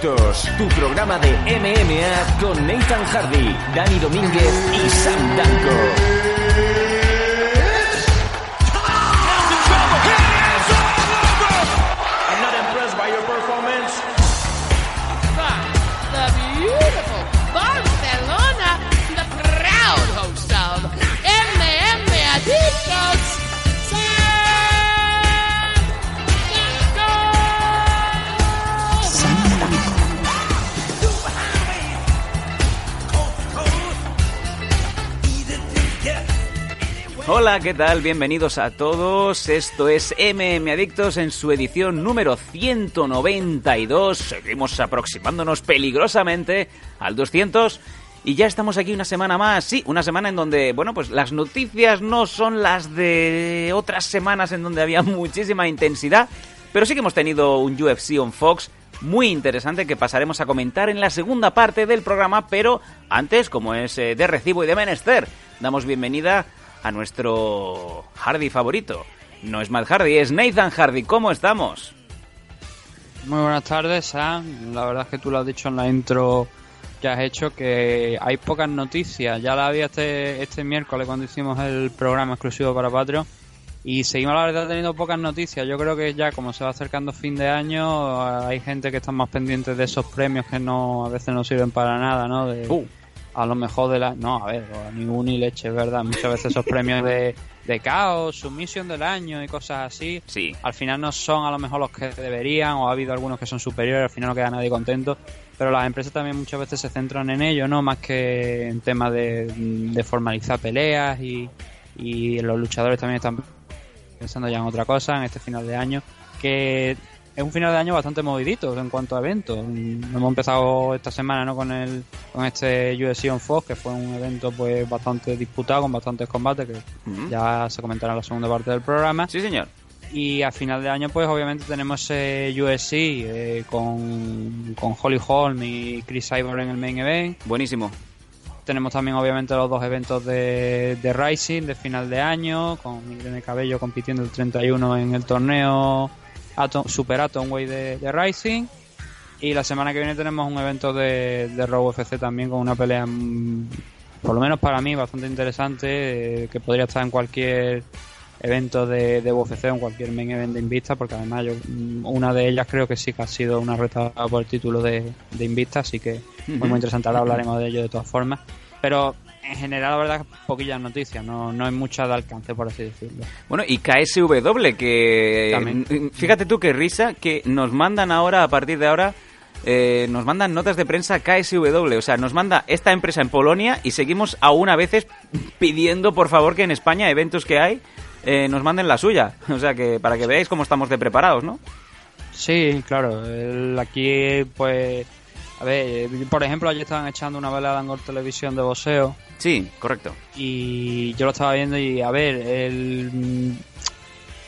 Tu programa de MMA con Nathan Hardy, Dani Domínguez y Sam Danko. Hola, ¿qué tal? Bienvenidos a todos. Esto es MM Adictos en su edición número 192. Seguimos aproximándonos peligrosamente al 200 y ya estamos aquí una semana más. Sí, una semana en donde, bueno, pues las noticias no son las de otras semanas en donde había muchísima intensidad, pero sí que hemos tenido un UFC on Fox muy interesante que pasaremos a comentar en la segunda parte del programa, pero antes, como es eh, de recibo y de menester, damos bienvenida a nuestro Hardy favorito. No es Matt Hardy, es Nathan Hardy. ¿Cómo estamos? Muy buenas tardes, Sam. La verdad es que tú lo has dicho en la intro que has hecho, que hay pocas noticias. Ya la había este, este miércoles cuando hicimos el programa exclusivo para Patreon. Y seguimos, la verdad, teniendo pocas noticias. Yo creo que ya, como se va acercando fin de año, hay gente que está más pendiente de esos premios que no a veces no sirven para nada, ¿no? De, Uh. A lo mejor de la... No, a ver, ni un ni leche, verdad. Muchas veces esos premios de, de caos, sumisión del año y cosas así, Sí. al final no son a lo mejor los que deberían o ha habido algunos que son superiores, al final no queda nadie contento, pero las empresas también muchas veces se centran en ello, ¿no? Más que en temas de, de formalizar peleas y, y los luchadores también están pensando ya en otra cosa en este final de año, que es un final de año bastante movidito en cuanto a eventos. Hemos empezado esta semana ¿no? con el con este UFC on Fox, que fue un evento pues bastante disputado, con bastantes combates, que ya se comentará en la segunda parte del programa. Sí, señor. Y a final de año, pues obviamente tenemos eh, USC eh, con, con Holly Holm y Chris Cyborg en el main event. Buenísimo. Tenemos también obviamente los dos eventos de, de Rising de final de año, con Irene Cabello compitiendo el 31 en el torneo Atom- Super Atomweight de, de Rising. Y la semana que viene tenemos un evento de, de Raw UFC también con una pelea, mm, por lo menos para mí, bastante interesante, eh, que podría estar en cualquier evento de, de UFC o en cualquier main event de Invista, porque además yo, mm, una de ellas creo que sí que ha sido una reta por el título de, de Invista, así que muy, muy interesante. Ahora hablaremos de ello de todas formas. Pero en general, la verdad, poquillas noticias, no, no hay mucha de alcance, por así decirlo. Bueno, y KSW, que También. fíjate tú qué risa, que nos mandan ahora, a partir de ahora, eh, nos mandan notas de prensa KSW, o sea, nos manda esta empresa en Polonia y seguimos aún a veces pidiendo, por favor, que en España, eventos que hay, eh, nos manden la suya. O sea, que para que veáis cómo estamos de preparados, ¿no? Sí, claro. el- aquí, pues. A ver, por ejemplo, ayer estaban echando una velada en Gol Televisión de boxeo. Sí, correcto. Y yo lo estaba viendo y, a ver, el. mm,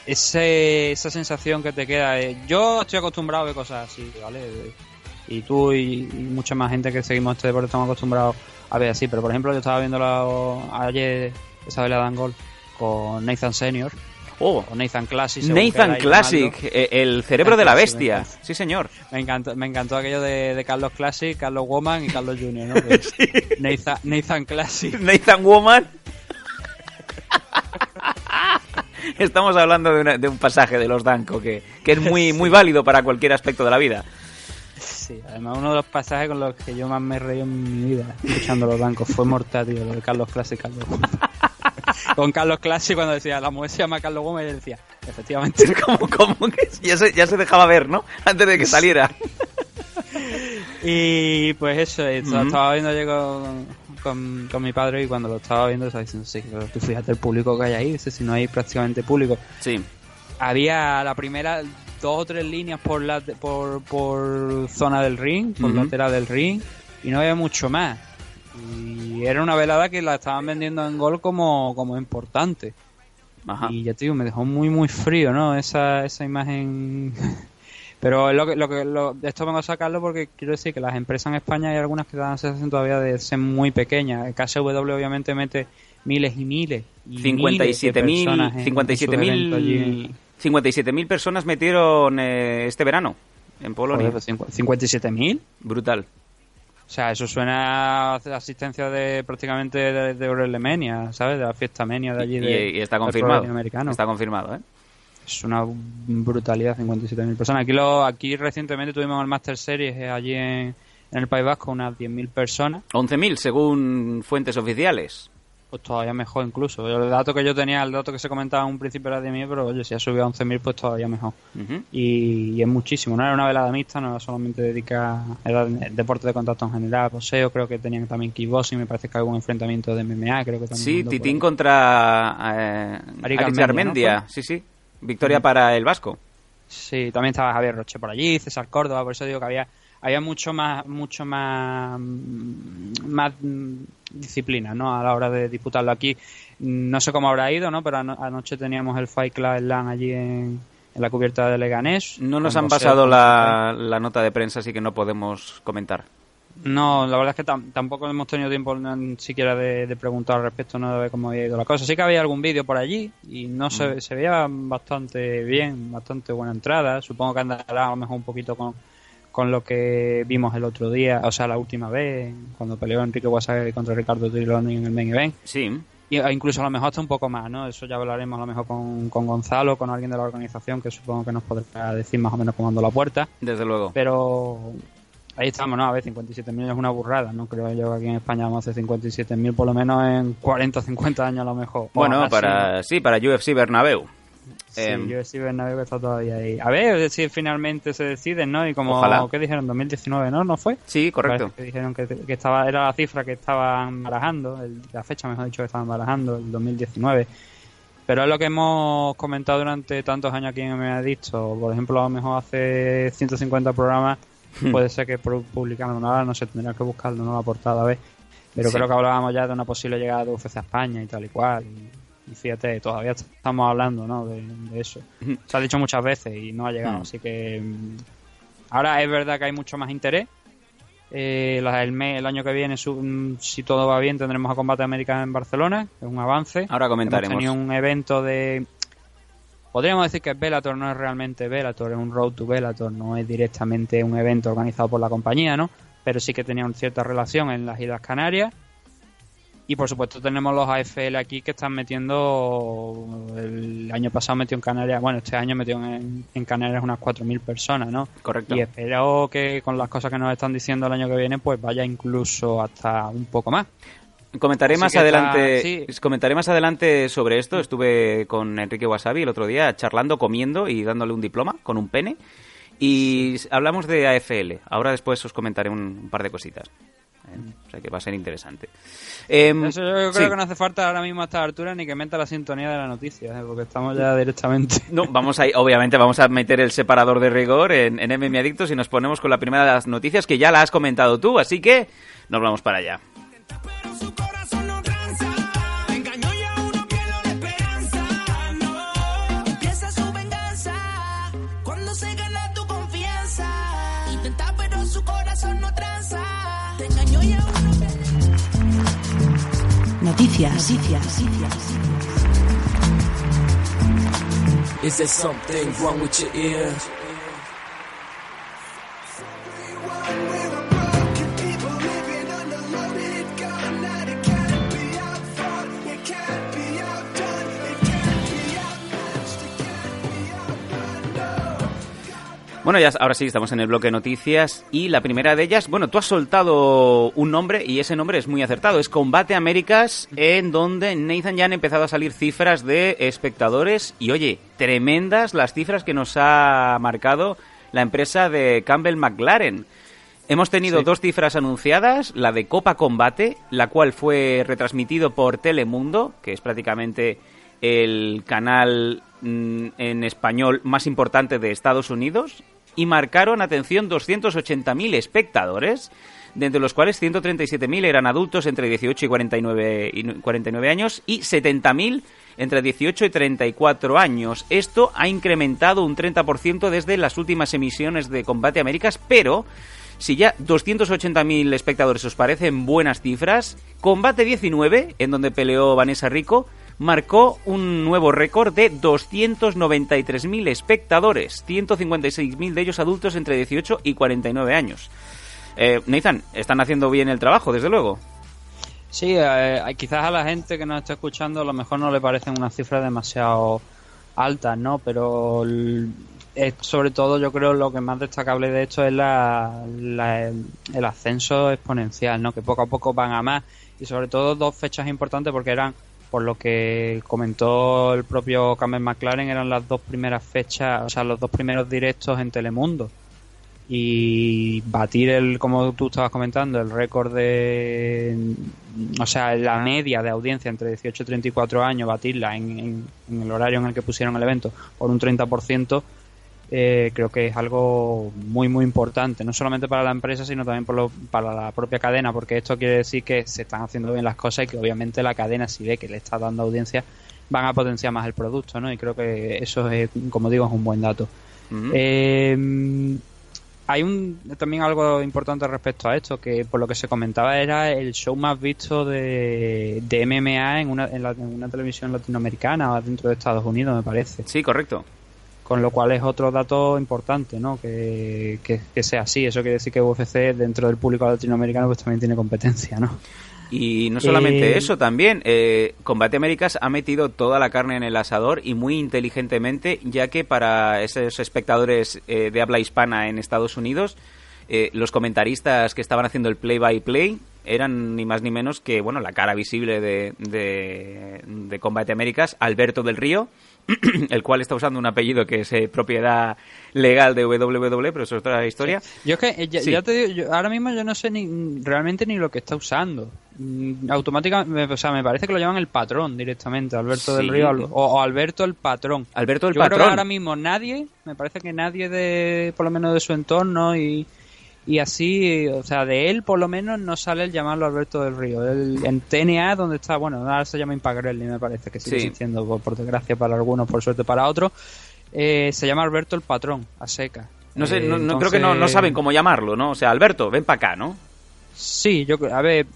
Ese, esa sensación que te queda. eh, yo estoy acostumbrado a ver cosas así, ¿vale? Y tú y, y mucha más gente que seguimos este deporte estamos acostumbrados a ver así. Pero, por ejemplo, yo estaba viendo la- ayer esa velada en Gol con Nathan Senior. Oh, Nathan Classic. Nathan Classic, eh, el cerebro de la bestia. Sí, señor. Me encantó, me encantó aquello de, de Carlos Classic, Carlos Woman y Carlos Junior, ¿no? Nathan, Nathan Classic. Nathan Woman. Estamos hablando de, una- de un pasaje de los Danko que, que es muy, muy válido para cualquier aspecto de la vida. Sí, además uno de los pasajes con los que yo más me reí en mi vida escuchando los bancos fue mortal, tío, lo de Carlos Classic, Carlos Woman. Con Carlos Classic cuando decía, la mujer se llama Carlos Woman y decía, efectivamente. como, como que ya se, ya se dejaba ver, ¿no? Antes de que saliera. Y pues eso, esto- Ujú. estaba viendo yo con, con, con mi padre y cuando lo estaba viendo estaba diciendo, sí, pero tú fíjate el público que hay ahí, dice, si no hay prácticamente público. Sí. había la primera dos o tres líneas por la por, por zona del ring, por Ujú. lateral del ring, y no había mucho más. Y era una velada que la estaban vendiendo en gol como, como importante. Ajá. Y ya te digo, me dejó muy muy frío, ¿no? Esa, esa imagen. Pero lo que, lo que lo- esto vengo a sacarlo porque quiero decir que las empresas en España hay algunas que dan sensación todavía de ser muy pequeñas. KSW obviamente mete miles y miles. Y miles de 57.000 personas en- en sus eventos allí. 57.000 57.000 personas metieron eh, este verano. en Polonia. Joder, pues cincu- 57.000. Brutal. O sea, eso suena a asistencia de prácticamente de, de Eurolemania, ¿sabes? De la fiesta Menia de allí. Y, De, y está confirmado. Está confirmado, ¿eh? Es una brutalidad, 57.000 personas. Aquí lo, aquí recientemente tuvimos el Master Series eh, allí en, en el País Vasco, unas 10.000 personas. 11.000 según fuentes oficiales. Pues todavía mejor incluso. El dato que yo tenía, el dato que se comentaba en un principio era 10.000, pero oye, si ha subido a 11.000, pues todavía mejor. Y, y es muchísimo. No era una velada mixta, no era solamente dedica era deporte de contacto en general, poseo, creo que tenían también kickboxing, me parece que algún enfrentamiento de MMA, creo que también. Sí, Titín contra eh, Ari Aritz Garmendia, Garmendia. ¿no fue? Sí, sí. Victoria para el Vasco. Sí, también estaba Javier Roche por allí, César Córdoba, por eso digo que había había mucho más mucho más mm, más mm, disciplina, ¿no? A la hora de disputarlo aquí. No sé cómo habrá ido, ¿no? Pero ano- anoche teníamos el Fight Club Slam allí en, en la cubierta de Leganés. No nos han pasado la, la nota de prensa, así que no podemos comentar. No, la verdad es que tam- tampoco hemos tenido tiempo ni siquiera de, de preguntar al respecto, no de ver cómo había ido la cosa. Sí que había algún vídeo por allí y no se, se veía bastante bien, bastante buena entrada. Supongo que andará a lo mejor un poquito con, con lo que vimos el otro día, o sea, la última vez, cuando peleó Enrique Guasague contra Ricardo Triloni en el main event. Sí. Y, e incluso a lo mejor hasta un poco más, ¿no? Eso ya hablaremos a lo mejor con, con Gonzalo, con alguien de la organización, que supongo que nos podrá decir más o menos cómo la puerta. Desde luego. Pero ahí estamos, ¿no? A ver, 57.000 es una burrada, ¿no? Creo yo que aquí en España vamos a hacer 57.000 por lo menos en 40 o 50 años a lo mejor. Bueno, para sí, para UFC Bernabéu. Sí, Em, yo sí Bernabéu que está todavía ahí. A ver si finalmente se deciden, ¿no? Y como, Ojalá. ¿qué dijeron? 2019, ¿no? ¿No fue? Sí, correcto. Que dijeron que, que estaba era la cifra que estaban barajando, el- la fecha mejor dicho que estaban barajando, el 2019. Pero es lo que hemos comentado durante tantos años aquí en Me ha dicho. Por ejemplo, a lo mejor hace 150 programas Hmm. puede ser que pu- publicaron nada, no sé, tendría que buscarlo, no la portada a ver. Pero Sí. creo que hablábamos ya de una posible llegada de UFC a España y tal y cual. Y, y fíjate, todavía estamos hablando ¿no? de, de eso. Se ha dicho muchas veces y no ha llegado. Mm. Así que mm, ahora es verdad que hay mucho más interés. Eh, el, mes- el año que viene, mm, si todo va bien, tendremos a Combate América en Barcelona, es un avance. Ahora comentaremos. Hemos tenido un evento de... Podríamos decir que Bellator no es realmente Bellator, es un Road to Bellator, no es directamente un evento organizado por la compañía, ¿no? Pero sí que tenía una cierta relación en las Islas Canarias. Y por supuesto tenemos los AFL aquí que están metiendo, el año pasado metió en Canarias, bueno, este año metió en, en Canarias unas 4.000 personas, ¿no? Correcto. Y espero que con las cosas que nos están diciendo el año que viene, pues vaya incluso hasta un poco más. Comentaré Así más adelante. está- Comentaré más adelante sobre esto. Estuve con Enrique Wasabi el otro día charlando, comiendo y dándole un diploma con un pene. Y hablamos de AFL. Ahora después os comentaré un, un par de cositas. ¿Eh? O sea que va a ser interesante. Em, Eso yo creo sí. que no hace falta ahora mismo a esta altura ni que meta la sintonía de la noticia, ¿eh? porque estamos ya directamente. No, vamos a, obviamente vamos a meter el separador de rigor en, en MM Adictos y nos ponemos con la primera de las noticias que ya la has comentado tú, así que nos vamos para allá. Noticias. Noticias. Is there something wrong with your ears? Bueno, ya ahora sí, estamos en el bloque de noticias y la primera de ellas, bueno, tú has soltado un nombre y ese nombre es muy acertado, es Combate Américas, en donde Nathan ya han empezado a salir cifras de espectadores y oye, tremendas las cifras que nos ha marcado la empresa de Campbell McLaren. Hemos tenido Sí. dos cifras anunciadas, la de Copa Combate, la cual fue retransmitido por Telemundo, que es prácticamente el canal mm, en español más importante de Estados Unidos, y marcaron, atención, 280.000 espectadores, de entre los cuales 137.000 eran adultos entre 18 y 49, y 49 años y 70.000 entre 18 y 34 años. Esto ha incrementado un 30% desde las últimas emisiones de Combate Américas, pero si ya 280.000 espectadores os parecen buenas cifras, Combate 19, en donde peleó Vanessa Rico, marcó un nuevo récord de 293.000 espectadores, 156.000 de ellos adultos entre 18 y 49 años. Eh, Nathan, están haciendo bien el trabajo, desde luego. Sí, eh, quizás a la gente que nos está escuchando a lo mejor no le parecen unas cifras demasiado altas, ¿no? Pero eh, sobre todo yo creo lo que más destacable de esto es la- el ascenso exponencial, ¿no? Que poco a poco van a más y sobre todo dos fechas importantes porque eran por lo que comentó el propio Cameron McLaren eran las dos primeras fechas, o sea, los dos primeros directos en Telemundo. Y batir el, como tú estabas comentando, el récord de, o sea, la media de audiencia entre 18 y 34 años, batirla en, el horario en el que pusieron el evento por un 30%, eh, creo que es algo muy, muy importante, no solamente para la empresa, sino también por lo- para la propia cadena, porque esto quiere decir que se están haciendo bien las cosas y que obviamente la cadena, si ve que le está dando audiencia, van a potenciar más el producto, ¿no? Y creo que eso es, como digo, es un buen dato. Eh, hay un también algo importante respecto a esto, que por lo que se comentaba era el show más visto de, de MMA en una, en, la- en una televisión latinoamericana dentro de Estados Unidos, me parece. Sí, correcto. Con lo cual es otro dato importante, ¿no? Que, que, que sea así. Eso quiere decir que UFC dentro del público latinoamericano pues también tiene competencia, ¿no? Y no solamente Eh, eso, también eh, Combate Américas ha metido toda la carne en el asador y muy inteligentemente, ya que para esos espectadores eh, de habla hispana en Estados Unidos, eh, los comentaristas que estaban haciendo el play-by-play eran ni más ni menos que bueno la cara visible de, de, de Combate Américas, Alberto del Río, el cual está usando un apellido que es eh, propiedad legal de WWE, pero eso es otra historia. Yo es que eh, ya, Sí. ya te digo, yo ahora mismo yo no sé ni realmente ni lo que está usando. Mm, Automáticamente, o sea, me parece que lo llaman el patrón directamente, Alberto del. Río o, o Alberto el patrón. Alberto el yo creo que patrón. ahora mismo nadie, me parece que nadie de, por lo menos de su entorno y, y así, o sea, de él por lo menos no sale el llamarlo Alberto del Río. Él- en TNA, donde está, bueno, ahora se llama Impact Wrestling, me parece que sigue Sí. existiendo, por, por desgracia para algunos, por suerte para otros. eh, se llama Alberto el patrón, a seca. No sé, Eh, no, no- creo que no, no saben cómo llamarlo, ¿no? O sea, Alberto, ven para acá, ¿no? Sí, yo creo- a ver,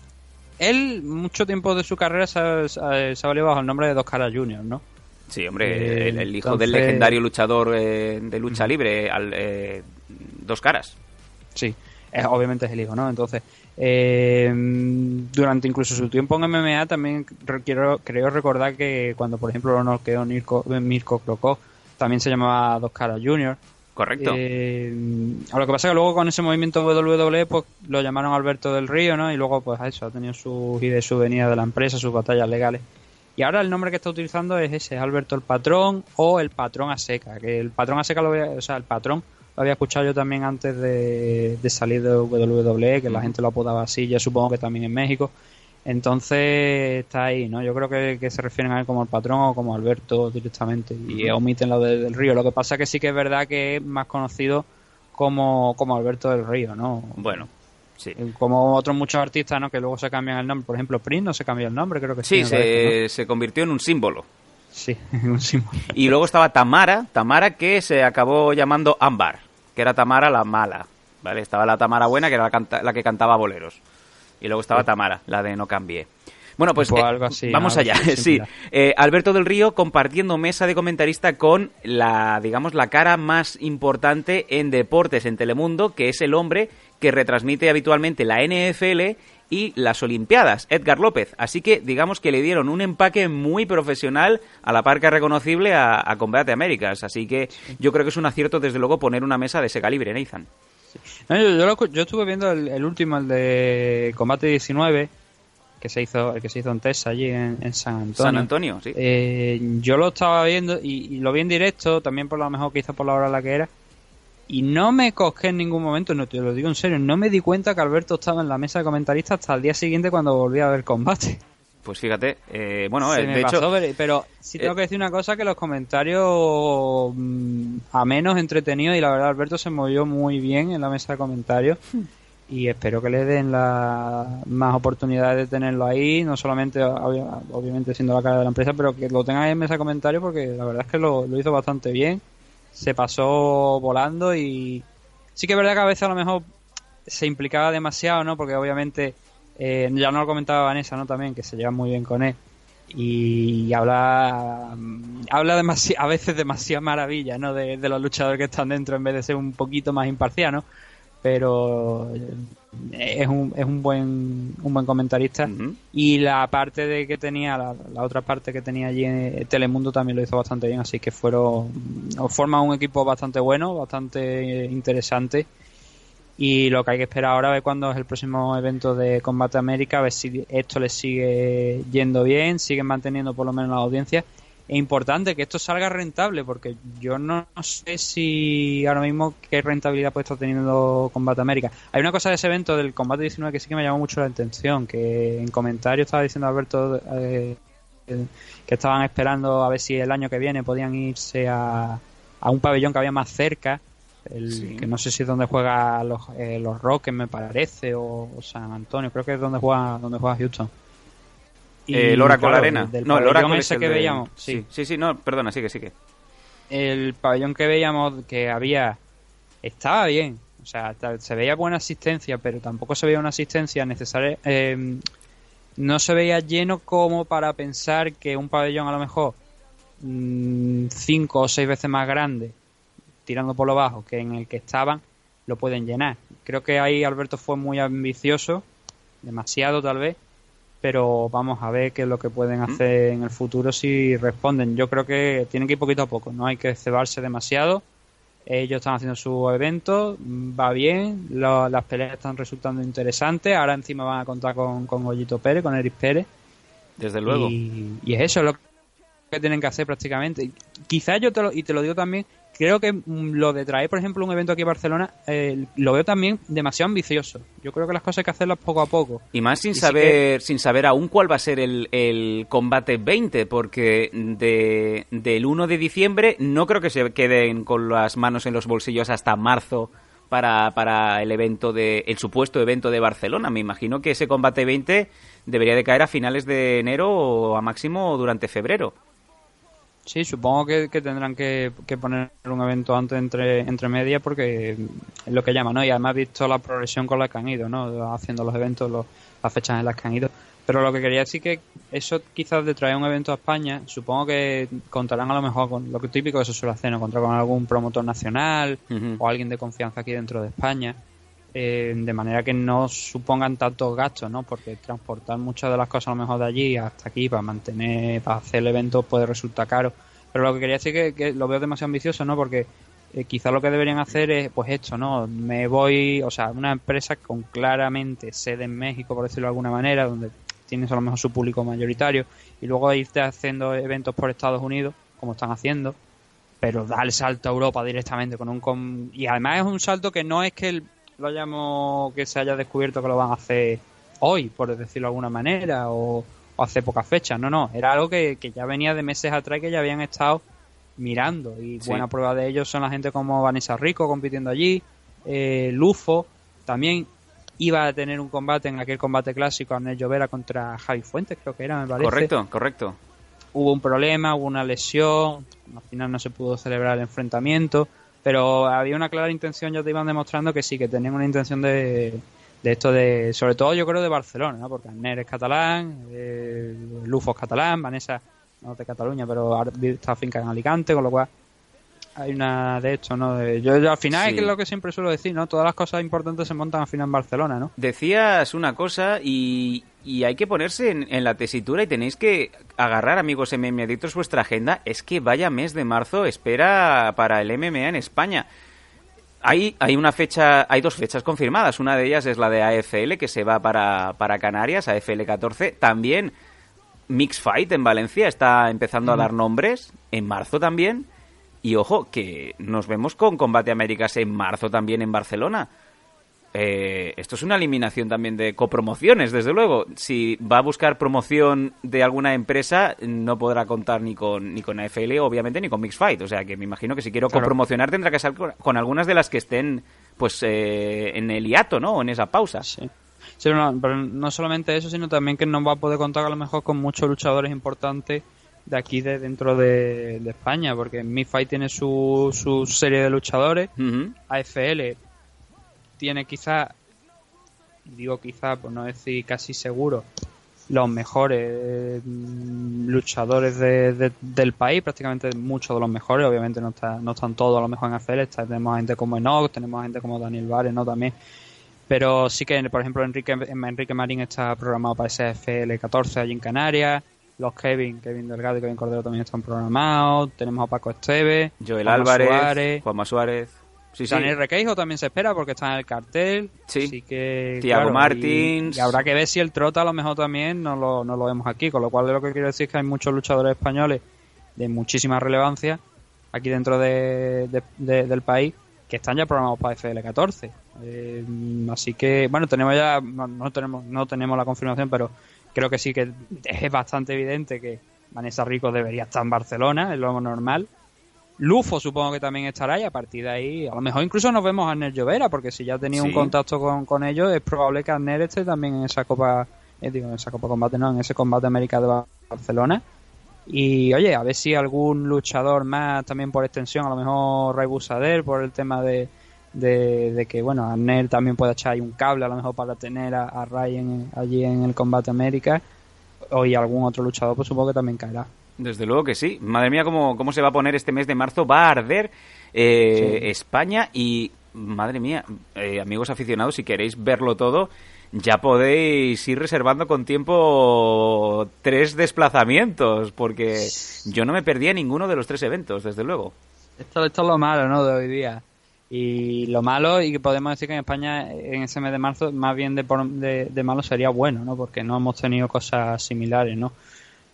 él mucho tiempo de su carrera se ha, se valido bajo el nombre de Dos Caras Junior, ¿no? Sí, hombre, Eh, el, el hijo entonces- del legendario luchador eh, de lucha libre, al, eh, Dos Caras. Sí, es- obviamente es el hijo, ¿no? Entonces, eh, durante incluso su tiempo en MMA también quiero, creo recordar que cuando, por ejemplo, lo noqueó Mirko, Mirko Krokov, también se llamaba Dos Caras Junior. Correcto. Eh, lo que pasa es que luego con ese movimiento WWE pues lo llamaron Alberto del Río, ¿no? Y luego pues eso, ha tenido sus ideas, su venida de la empresa, sus batallas legales. Y ahora el nombre que está utilizando es ese, es Alberto el Patrón o el Patrón a seca, que el Patrón a seca lo había, o sea, el Patrón lo había escuchado yo también antes de, de salir de WWE, que la gente lo apodaba así, ya supongo que también en México. Entonces está ahí, ¿no? Yo creo que, que se refieren a él como el patrón o como Alberto directamente y omiten lo de- del Río. Lo que pasa que sí que es verdad que es más conocido como, como Alberto del Río, ¿no? Bueno, sí. Como otros muchos artistas, ¿no? Que luego se cambian el nombre. Por ejemplo, Prince no se cambió el nombre, creo que sí. Sí, se, se convirtió en un símbolo. Sí, un símbolo. Y luego estaba Tamara, Tamara que se acabó llamando Ámbar, que era Tamara la mala. ¿Vale? Estaba la Tamara buena, que era la, canta- la que cantaba boleros. Y luego estaba Tamara, la de No Cambié. Bueno, pues eh, algo así, vamos algo allá. sí. Eh, Alberto del Río compartiendo mesa de comentarista con la, digamos, la cara más importante en deportes en Telemundo, que es el hombre que retransmite habitualmente la NFL y las Olimpiadas, Edgar López. Así que digamos que le dieron un empaque muy profesional a la par que reconocible a, a Combate Américas. Así que yo creo que es un acierto, desde luego, poner una mesa de ese calibre, Nathan. No, yo, yo, lo yo estuve viendo el, el último, el de Combate 19, que se hizo, el que se hizo en Texas, allí en, en San Antonio. San Antonio, sí. Eh, yo lo estaba viendo y, y lo vi en directo, también por lo mejor quizás por la hora la que era. Y no me cosqué en ningún momento, no te lo digo en serio, no me di cuenta que Alberto estaba en la mesa de comentaristas hasta el día siguiente cuando volví a ver combate. Pues fíjate, eh, bueno, Se eh, me de pasó, hecho, pero- pero sí tengo eh, que decir una cosa, que los comentarios mm, a menos entretenidos y la verdad Alberto se movió muy bien en la mesa de comentarios y espero que le den la, más oportunidades de tenerlo ahí, no solamente obvia- obviamente siendo la cara de la empresa, pero que lo tengan en mesa de comentarios porque la verdad es que lo, lo hizo bastante bien, se pasó volando y sí que es verdad que a veces a lo mejor se implicaba demasiado, ¿no? Porque obviamente, eh, ya no lo comentaba Vanessa, ¿no? También, que se lleva muy bien con él. y habla habla demasi- a veces demasiada maravilla ¿no? de, de los luchadores que están dentro en vez de ser un poquito más imparcial ¿no? Pero eh, es un, es un buen un buen comentarista. Y la parte de que tenía la, la otra parte que tenía allí en Telemundo también lo hizo bastante bien así que fueron forman un equipo bastante bueno bastante interesante. Y lo que hay que esperar ahora es cuando es el próximo evento de Combate América, a ver si esto les sigue yendo bien, siguen manteniendo por lo menos la audiencia. Es importante que esto salga rentable, porque yo no sé si ahora mismo qué rentabilidad puede estar teniendo Combate América. Hay una cosa de ese evento del Combate 19 que sí que me llamó mucho la atención, que en comentarios estaba diciendo Alberto eh, que estaban esperando a ver si el año que viene podían irse a, a un pabellón que había más cerca, el, Sí. que no sé si es donde juega los, eh, los Rockets me parece o, o San Antonio creo que es donde juega donde juega Houston Eh, el Oracle claro, Arena. No, el Oracle ese es el que de- veíamos Sí, sí, sí, sí, no, perdona, sigue, sigue. el pabellón que veíamos que había estaba bien. O sea se veía buena asistencia pero tampoco se veía una asistencia necesaria. Eh, no se veía lleno como para pensar que un pabellón a lo mejor mm, cinco o seis veces más grande tirando por lo bajo que en el que estaban lo pueden llenar. Creo que ahí Alberto fue muy ambicioso demasiado tal vez pero vamos a ver qué es lo que pueden hacer en el futuro si responden. Yo creo que tienen que ir poquito a poco, no hay que cebarse demasiado. Ellos están haciendo su evento, va bien, lo- las peleas están resultando interesantes. Ahora encima van a contar con, con Goyito Pérez, con Eric Pérez. Desde luego. Y, y es eso lo que tienen que hacer prácticamente. Quizás yo te lo, y te lo digo también, creo que mm, lo de traer, por ejemplo, un evento aquí a Barcelona, eh, lo veo también demasiado ambicioso. Yo creo que las cosas hay que hacerlas poco a poco. Y más sin Y sí saber, sin saber aún cuál va a ser el, el combate 20, porque de, del 1 de diciembre no creo que se queden con las manos en los bolsillos hasta marzo para, para el evento de, el supuesto evento de Barcelona. Me imagino que ese combate 20 debería de caer a finales de enero o a máximo durante febrero. Sí, supongo que, que tendrán que, que poner un evento antes entre, entre medias porque es lo que llaman, ¿no? Y además visto la progresión con la que han ido, ¿no? Haciendo los eventos, los- las fechas en las que han ido. Pero lo que quería decir que eso quizás de traer un evento a España, supongo que contarán a lo mejor con lo que típico que se suele hacer, ¿no? Contar con algún promotor nacional o alguien de confianza aquí dentro de España. Eh, de manera que no supongan tantos gastos, ¿no? Porque transportar muchas de las cosas a lo mejor de allí hasta aquí para mantener, para hacer el evento puede resultar caro. Pero lo que quería decir que, que lo veo demasiado ambicioso, ¿no? Porque eh, quizá lo que deberían hacer es, pues esto, ¿no? Me voy, o sea, una empresa con claramente sede en México, por decirlo de alguna manera, donde tienes a lo mejor su público mayoritario, y luego irte haciendo eventos por Estados Unidos, como están haciendo, pero da el salto a Europa directamente con un com- y además es un salto que no es que el- lo hayamos que se haya descubierto que lo van a hacer hoy por decirlo de alguna manera o, o hace pocas fechas no no era algo que, que ya venía de meses atrás que ya habían estado mirando y Sí. buena prueba de ello son la gente como Vanessa Rico compitiendo allí eh, Lufo también iba a tener un combate en aquel combate clásico Arnel Llovera contra Javi Fuentes creo que era me parece Correcto, correcto. hubo un problema, hubo una lesión, al final no se pudo celebrar el enfrentamiento, pero había una clara intención, ya te iban demostrando que sí, que tenían una intención de, de esto de, sobre todo yo creo de Barcelona, ¿no? porque Arner es catalán, eh, Lufo es catalán, Vanessa no es de Cataluña, pero está finca en Alicante, con lo cual hay una de esto, ¿no? De- yo, yo al final Sí. es que es lo que siempre suelo decir, ¿no? Todas las cosas importantes se montan al final en Barcelona, ¿no? Decías una cosa y, y hay que ponerse en, en la tesitura y tenéis que agarrar, amigos MMA vuestra agenda. Es que vaya mes de marzo espera para el MMA en España. Hay, hay una fecha, hay dos fechas confirmadas. Una de ellas es la de AFL, que se va para, para Canarias, AFL 14. También Mix Fight en Valencia está empezando a dar nombres. En marzo también. Y ojo, que nos vemos con Combate Américas en marzo también en Barcelona. Eh, esto es una eliminación también de copromociones, desde luego. Si va a buscar promoción de alguna empresa, no podrá contar ni con, ni con AFL, obviamente, ni con Mixed Fight. O sea que me imagino que si quiero Claro. copromocionar tendrá que ser con, algunas de las que estén pues eh, en el hiato, ¿no? O en esa pausa. Sí. Sí, no, pero no solamente eso, sino también que no va a poder contar a lo mejor con muchos luchadores importantes de aquí de dentro de, de España, porque Mi Fight tiene su, su serie de luchadores, Ujú. AFL tiene quizá, digo quizá por no decir casi seguro, los mejores mm, luchadores de- de- del país, prácticamente muchos de los mejores, obviamente no, está, no están todos a lo mejor en AFL, está- tenemos gente como Enoch, tenemos gente como Daniel Vares, ¿no? También. Pero sí que, por ejemplo, Enrique, Enrique Marín está programado para SFL 14 allí en Canarias. Los Kevin, Kevin Delgado y Kevin Cordero también están programados. Tenemos a Paco Esteve, Joel Álvarez, Suárez. Juanma Suárez. Sí, sí. Daniel Requeijo también se espera porque está en el cartel. Sí. Así que, Thiago claro, Martins. Y, y habrá que ver si el Trota a lo mejor también no lo, no lo vemos aquí. Con lo cual, lo que quiero decir es que hay muchos luchadores españoles de muchísima relevancia aquí dentro de- de- de- del país que están ya programados para FL14. Eh, así que, bueno, tenemos ya, no, no tenemos, no tenemos la confirmación, pero creo que sí que es bastante evidente que Vanessa Rico debería estar en Barcelona, es lo normal. Lufo supongo que también estará y a partir de ahí, a lo mejor incluso nos vemos a Arner Llovera, porque si ya tenía un contacto con, con ellos, es probable que Arner esté también en esa Copa, eh, digo, en esa Copa Combate, no, en ese Combate América de Bar- Barcelona. Y oye, a ver si algún luchador más también por extensión, a lo mejor Ray Busader, por el tema de, de, de que, bueno, Arner también puede echar ahí un cable a lo mejor para tener a, a Ray en- allí en el Combate América. O y algún otro luchador, pues supongo que también caerá. Desde luego que sí. Madre mía, cómo, cómo se va a poner este mes de marzo. Va a arder eh, Sí. España y, madre mía, eh, amigos aficionados, si queréis verlo todo, ya podéis ir reservando con tiempo tres desplazamientos, porque yo no me perdía ninguno de los tres eventos, desde luego. Esto, esto es lo malo, ¿no? De hoy día. Y lo malo, y que podemos decir que en España, en ese mes de marzo, más bien de, de, de malo sería bueno, ¿no? Porque no hemos tenido cosas similares, ¿no?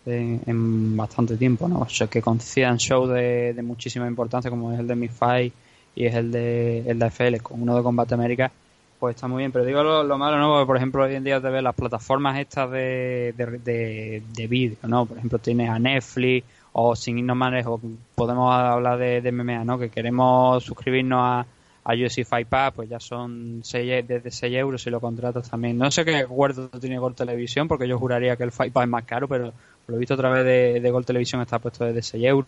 En, bastante tiempo, ¿no? O sea, que coincidan shows de, de muchísima importancia, como es el de Mi Fight y es el de, el de FL, con uno de Combate América, pues está muy bien. Pero digo lo, lo malo, ¿no? Porque, por ejemplo, hoy en día te ves las plataformas estas de, de, de, de vídeo, ¿no? Por ejemplo, tienes a Netflix o sin irnos más lejos, podemos hablar de, de MMA, ¿no? Que queremos suscribirnos a, a UFC Fight Pass, pues ya son seis, desde 6 euros si lo contratas también. No sé qué acuerdo tiene Gol Televisión, porque yo juraría que el Fight Pass es más caro, pero por lo visto a través de, de Gol Televisión está puesto desde 6 euros.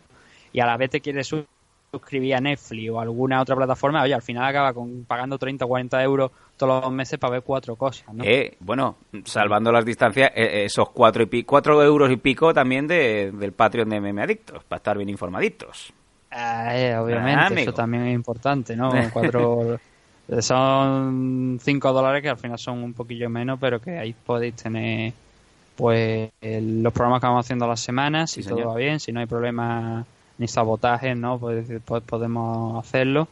Y a la vez te quieres su- suscribir a Netflix o a alguna otra plataforma, oye, al final acaba con pagando 30 o 40 euros todos los meses para ver cuatro cosas, ¿no? Eh, bueno, salvando las distancias, eh, esos cuatro, y pi- cuatro euros y pico también de- del Patreon de MM Adictos, para estar bien informaditos. Ah, eh, obviamente, Ah, eso también es importante, ¿no? Cuatro, son 5 dólares que al final son un poquillo menos, pero que ahí podéis tener pues los programas que vamos haciendo a las semanas, si Sí, todo señor. va bien, si no hay problemas ni sabotajes, ¿no? Pues, pues podemos hacerlo.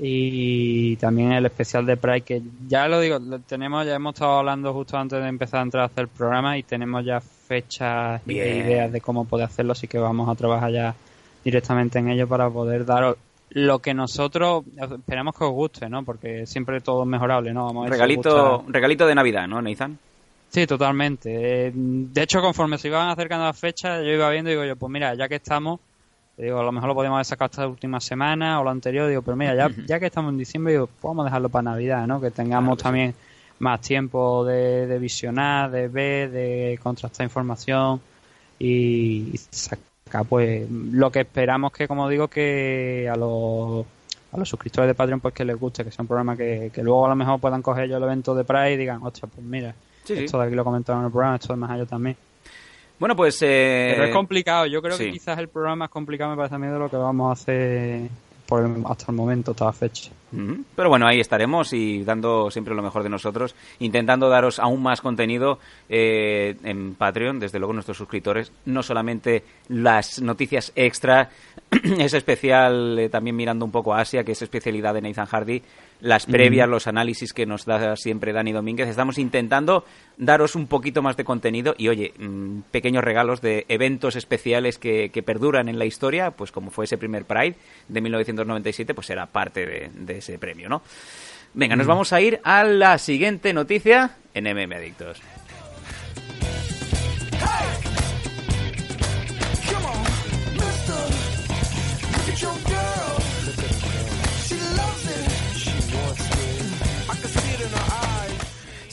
Y también el especial de Pride, que ya lo digo, lo tenemos, ya hemos estado hablando justo antes de empezar a entrar a hacer el programa y tenemos ya fechas y ideas de cómo poder hacerlo, así que vamos a trabajar ya directamente en ello para poder daros lo que nosotros esperamos que os guste, ¿no? Porque siempre todo es mejorable, ¿no? Vamos a Regalito, gusta. regalito de Navidad, ¿no, Nathan? Sí, totalmente. Eh, De hecho, conforme se iban acercando las fechas, yo iba viendo y digo yo, pues mira, ya que estamos, digo, a lo mejor lo podíamos haber sacado esta última semana o la anterior, digo, pero mira, ya, ya que estamos en diciembre, digo, pues vamos a dejarlo para Navidad, ¿no? Que tengamos Claro que sí. también más tiempo de, de visionar, de ver, de contrastar información y, y sacar, pues, lo que esperamos que, como digo, que a los a los suscriptores de Patreon pues que les guste, que sea un programa que, que luego a lo mejor puedan coger ellos el evento de Pride y digan, ostras, pues mira, Sí, sí. esto de aquí lo comentaron en el programa, esto de más allá también. Bueno, pues... eh, Pero es complicado, yo creo sí. que quizás el programa es complicado, me parece a mí, de lo que vamos a hacer por el- hasta el momento, toda fecha. Ujú. Pero bueno, ahí estaremos y dando siempre lo mejor de nosotros, intentando daros aún más contenido eh, en Patreon, desde luego nuestros suscriptores, no solamente las noticias extra, es especial eh, también mirando un poco a Asia, que es especialidad de Nathan Hardy, las previas, los análisis que nos da siempre Dani Domínguez. Estamos intentando daros un poquito más de contenido y, oye, mm, pequeños regalos de eventos especiales que, que perduran en la historia, pues como fue ese primer Pride de 1997, pues será parte de, de ese premio, ¿no? Venga, nos vamos a ir a la siguiente noticia en MM Adictos.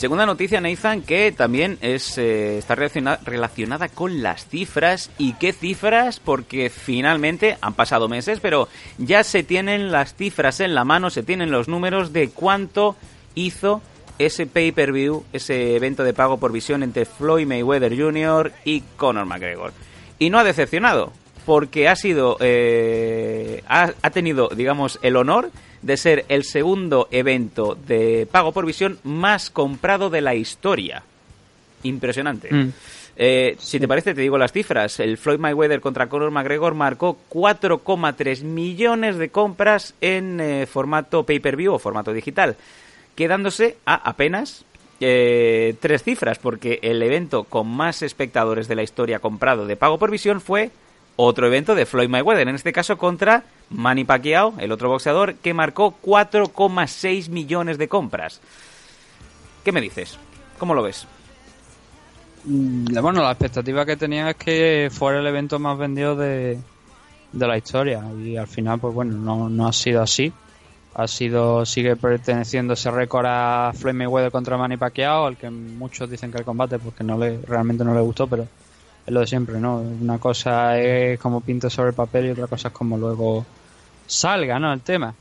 Segunda noticia, Nathan, que también es, eh, está relaciona- relacionada con las cifras. ¿Y qué cifras? Porque finalmente han pasado meses, pero ya se tienen las cifras en la mano, se tienen los números de cuánto hizo ese pay-per-view, ese evento de pago por visión entre Floyd Mayweather Jr. y Conor McGregor. Y no ha decepcionado, porque ha sido, eh, ha, ha tenido, digamos, el honor de ser el segundo evento de pago por visión más comprado de la historia. Impresionante. Mm. Eh, si te parece, te digo las cifras. El Floyd Mayweather contra Conor McGregor marcó 4,3 millones de compras en eh, formato pay-per-view o formato digital, quedándose a apenas eh, tres cifras, porque el evento con más espectadores de la historia comprado de pago por visión fue otro evento de Floyd Mayweather, en este caso contra Manny Pacquiao, el otro boxeador, que marcó 4,6 millones de compras. ¿Qué me dices? ¿Cómo lo ves? Mm, Bueno, la expectativa que tenía es que fuera el evento más vendido de, de la historia. Y al final, pues bueno, no, no ha sido así. Ha sido, sigue perteneciendo ese récord a Floyd Mayweather contra Manny Pacquiao, al que muchos dicen que el combate, porque no le, realmente no le gustó, pero lo de siempre, ¿no? Una cosa es como pinta sobre el papel y otra cosa es como luego salga, ¿no? El tema.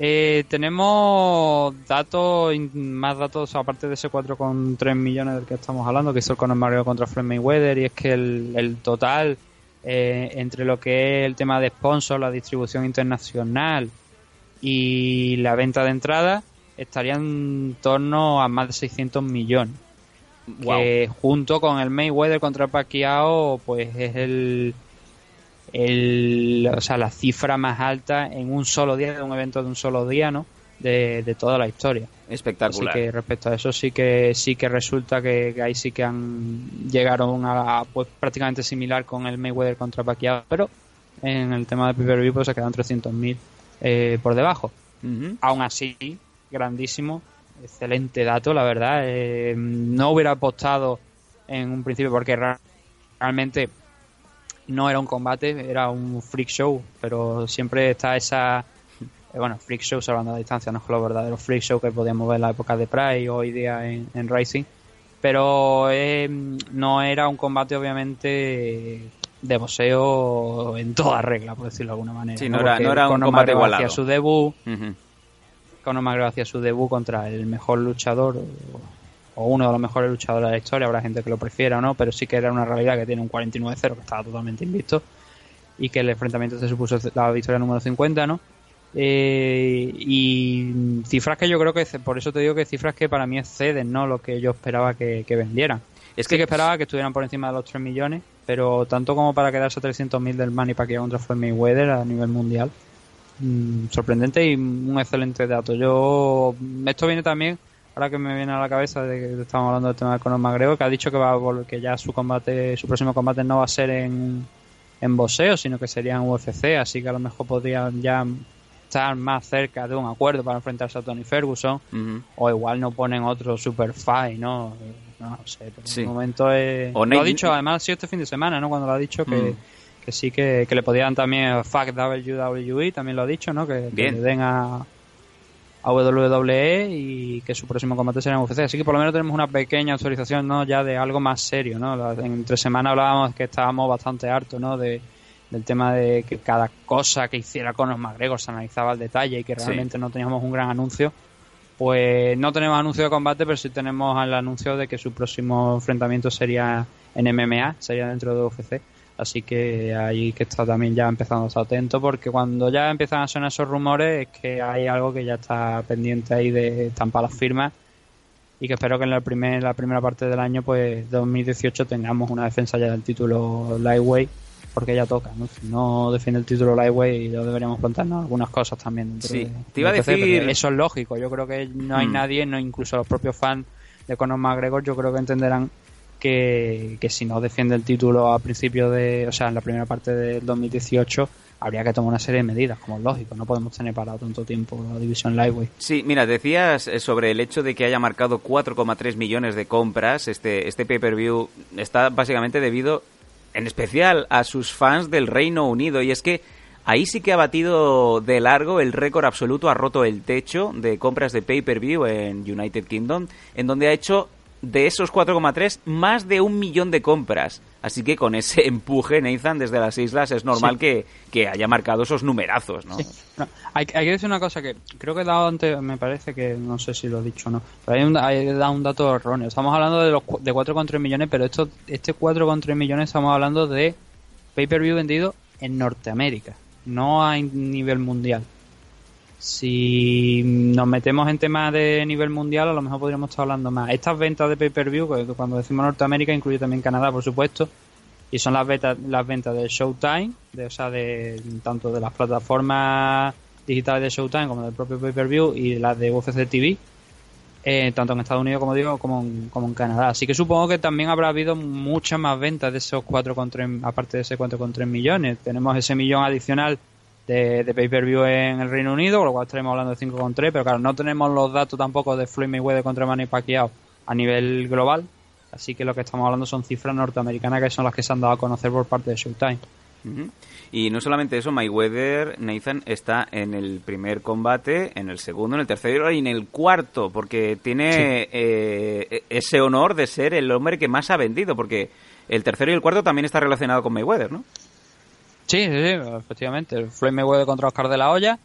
Eh, tenemos datos, más datos aparte de ese 4,3 millones del que estamos hablando, que hizo el Conor McGregor contra Floyd Mayweather, y es que el, el total eh, entre lo que es el tema de sponsor, la distribución internacional y la venta de entradas estaría en torno a más de 600 millones que junto con el Mayweather contra Pacquiao pues es el el o sea la cifra más alta en un solo día de un evento de un solo día no de, de toda la historia. Espectacular. así que respecto a eso sí que sí que resulta que, que ahí sí que han llegaron a pues prácticamente similar con el Mayweather contra Pacquiao pero en el tema de pay-per-view pues se quedan 300.000 eh, por debajo. Ujú. aún así, grandísimo, excelente dato, la verdad. Eh, no hubiera apostado en un principio porque realmente no era un combate, era un freak show, pero siempre está esa. eh, bueno, freak show hablando a distancia, no es los verdaderos freak show que podíamos ver en la época de Pride o hoy día en, en Racing. Pero eh, no era un combate, obviamente, de boxeo en toda regla, por decirlo de alguna manera. Sí, no era- Porque no era un combate igualado. hacía su debut. Conor McGregor hacía su debut contra el mejor luchador o- uno de los mejores luchadores de la historia, habrá gente que lo prefiera o no, pero sí que era una realidad que tiene un 49-0 que estaba totalmente invicto y que el enfrentamiento se supuso la victoria número 50, ¿no? Eh, y cifras que yo creo que, por eso te digo que cifras que para mí exceden, ¿no? Lo que yo esperaba que, que vendieran. Es Sí que que esperaba que estuvieran por encima de los 3 millones, pero tanto como para quedarse a 300.000 del Manny Pacquiao contra Floyd Mayweather a nivel mundial. Mm, sorprendente y un excelente dato. Yo esto viene también ahora que me viene a la cabeza de que estamos hablando del tema de Conor McGregor que ha dicho que va a volver, que ya su combate su próximo combate no va a ser en en boxeo sino que sería en UFC así que a lo mejor podrían ya estar más cerca de un acuerdo para enfrentarse a Tony Ferguson o igual no ponen otro super fight no no, no sé pero Sí. en el momento es O lo ha dicho además sido este fin de semana no cuando lo ha dicho que Mm. Que sí que, que le podían también fuck WWE también lo ha dicho no que, que Bien. le den a a WWE y que su próximo combate será en UFC. Así que por lo menos tenemos una pequeña autorización ¿no? ya de algo más serio. ¿no? Entre semana hablábamos que estábamos bastante hartos ¿no? de, del tema de que cada cosa que hiciera Conor McGregor se analizaba al detalle y que Sí. realmente no teníamos un gran anuncio. Pues no tenemos anuncio de combate, pero sí tenemos el anuncio de que su próximo enfrentamiento sería en MMA, sería dentro de UFC. Así que ahí que está también ya empezando a estar atento porque cuando ya empiezan a sonar esos rumores es que hay algo que ya está pendiente ahí de estampar las firmas y que espero que en la, primer, la primera parte del año, pues 2018, tengamos una defensa ya del título Lightweight porque ya toca, ¿no? Si no defiende el título Lightweight, yo deberíamos plantearnos algunas cosas también. Sí, de- te iba a decir- pero Eso es lógico, yo creo que no hay Hmm. nadie, no incluso los propios fans de Conor McGregor, yo creo que entenderán que, si no defiende el título a principio de, o sea, en la primera parte del 2018, habría que tomar una serie de medidas, como es lógico, no podemos tener parado tanto tiempo la división Lightweight. Sí, mira, decías eh, sobre el hecho de que haya marcado 4,3 millones de compras. Este, este pay-per-view está básicamente debido, en especial, a sus fans del Reino Unido. Y es que ahí sí que ha batido de largo el récord absoluto, ha roto el techo de compras de pay-per-view en United Kingdom, en donde ha hecho de esos 4,3 más de un millón de compras. Así que con ese empuje, Nathan, desde las islas, es normal Sí. que, que haya marcado esos numerazos, ¿no? Sí. No, hay, hay que decir una cosa que creo que he dado antes, me parece que no sé si lo he dicho o no, pero hay, un, hay dado un dato erróneo. Estamos hablando de los de 4,3 millones, pero esto, este 4,3 millones estamos hablando de pay-per-view vendido en Norteamérica, no a nivel mundial. Si nos metemos en temas de nivel mundial, a lo mejor podríamos estar hablando más. Estas ventas de pay-per-view, cuando decimos Norteamérica, incluye también Canadá, por supuesto, y son las ventas, las ventas de Showtime, de, o sea, de tanto de las plataformas digitales de Showtime como del propio pay-per-view y las de UFC TV, eh, tanto en Estados Unidos como digo como en, como en Canadá. Así que supongo que también habrá habido muchas más ventas de esos 4,3 aparte de ese 4,3 millones. Tenemos ese millón adicional de, de pay-per-view en el Reino Unido, con lo cual estaremos hablando de 5,3, pero claro, no tenemos los datos tampoco de Floyd Mayweather contra Manny Pacquiao a nivel global, así que lo que estamos hablando son cifras norteamericanas que son las que se han dado a conocer por parte de Showtime. Y no solamente eso, Mayweather, Nathan, está en el primer combate, en el segundo, en el tercero y en el cuarto, porque tiene eh, ese honor de ser el hombre que más ha vendido, porque el tercero y el cuarto también está relacionado con Mayweather, ¿no? Sí, sí, sí, efectivamente. Floyd Mayweather contra Oscar de la Hoya,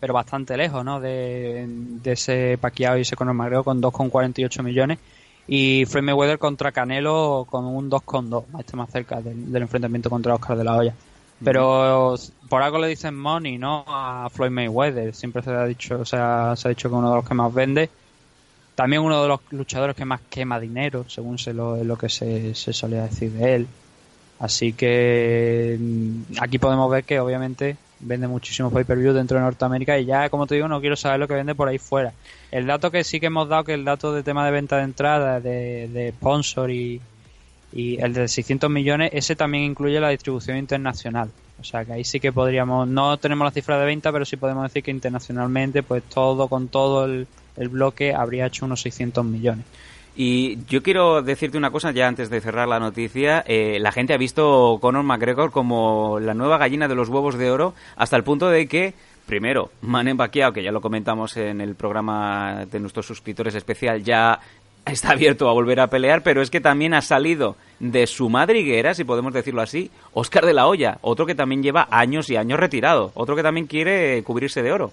pero bastante lejos, ¿no? De, de ese Pacquiao y ese Conor McGregor con 2,48 millones. Y Floyd Mayweather contra Canelo con un 2,2, este más cerca del, del enfrentamiento contra Oscar de la Hoya. Pero por algo le dicen money, ¿no? A Floyd Mayweather. Siempre se ha dicho, o sea, se ha dicho que uno de los que más vende. También uno de los luchadores que más quema dinero, según se lo, es lo que se, se solía decir de él. Así que mm, aquí podemos ver que obviamente vende muchísimo pay-per-view dentro de Norteamérica y ya, como te digo, no quiero saber lo que vende por ahí fuera. El dato que sí que hemos dado, que el dato de tema de venta de entrada, de, sponsor y, el de 600 millones, ese también incluye la distribución internacional. O sea que ahí sí que podríamos, no tenemos la cifra de venta, pero sí podemos decir que internacionalmente, pues todo con todo el bloque habría hecho unos 600 millones. Y yo quiero decirte una cosa ya antes de cerrar la noticia. Eh, la gente ha visto Conor McGregor como la nueva gallina de los huevos de oro hasta el punto de que, primero, Manny Pacquiao, que ya lo comentamos en el programa de nuestros suscriptores especial, ya está abierto a volver a pelear, pero es que también ha salido de su madriguera, si podemos decirlo así, Oscar de la Hoya, otro que también lleva años y años retirado, otro que también quiere cubrirse de oro.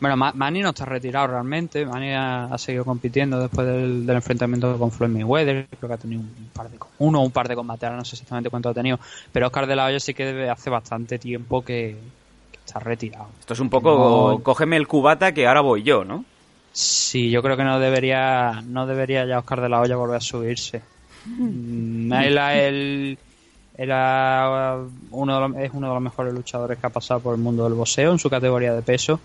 Bueno, Ma- Manny no está retirado realmente. Manny ha, ha seguido compitiendo después del, del enfrentamiento con Floyd Mayweather. Creo que ha tenido un par de uno o un par de combates, ahora no sé exactamente cuánto ha tenido. Pero Oscar de la Hoya sí que debe- hace bastante tiempo que, que está retirado. Esto es un poco, No. cógeme el cubata que ahora voy yo, ¿no? Sí, yo creo que no debería, no debería ya Oscar de la Hoya volver a subirse. Mm, él, él era uno de los- es uno de los mejores luchadores que ha pasado por el mundo del boxeo en su categoría de peso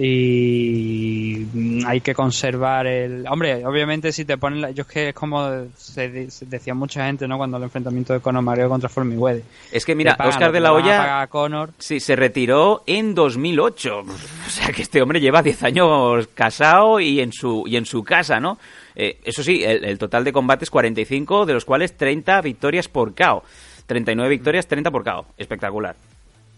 y hay que conservar el hombre obviamente si te ponen la- yo es que es como se, decía mucha gente no cuando el enfrentamiento de Conor McGregor contra Mayweather Es que mira, pagan Oscar de la Hoya Conor sí, se retiró en 2008. O sea que este hombre lleva 10 años casado y en su, y en su casa, ¿no? Eh, eso sí, el, el total de combates 45, de los cuales 30 victorias por KO. 39 victorias, 30 por KO. Espectacular.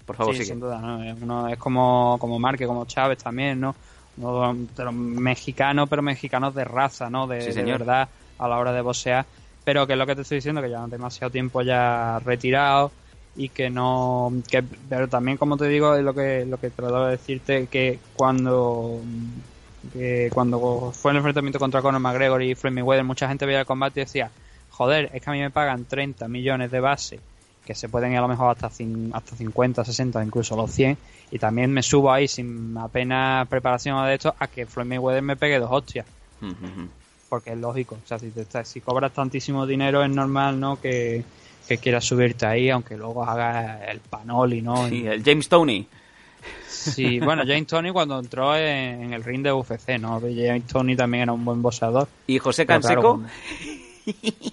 Por favor, Sí, sigue. sin duda, ¿no? Es, uno, es como, como Marque, como Chávez también, ¿no? Uno de los mexicanos, pero mexicanos de raza, ¿no? De, Sí, de verdad a la hora de boxear. Pero que es lo que te estoy diciendo, que llevan demasiado tiempo ya retirado y que no... Que, pero también, como te digo, es lo que, lo que trato de decirte, que cuando... Que cuando fue el enfrentamiento contra Conor McGregor y Floyd Mayweather, mucha gente veía el combate y decía, joder, es que a mí me pagan 30 millones de base que se pueden ir a lo mejor hasta, hasta 50, 60, incluso los 100, y también me subo ahí sin apenas preparación de esto a que Floyd Mayweather me pegue dos hostias, porque es lógico, o sea, si, te estás- si cobras tantísimo dinero es normal, ¿no?, que, que quieras subirte ahí, aunque luego hagas el panoli, ¿no? Sí, Y- el James Tony. sí, bueno, James Tony cuando entró en, el ring de UFC, ¿no? James Tony también era un buen boxeador. Y José claro, Canseco.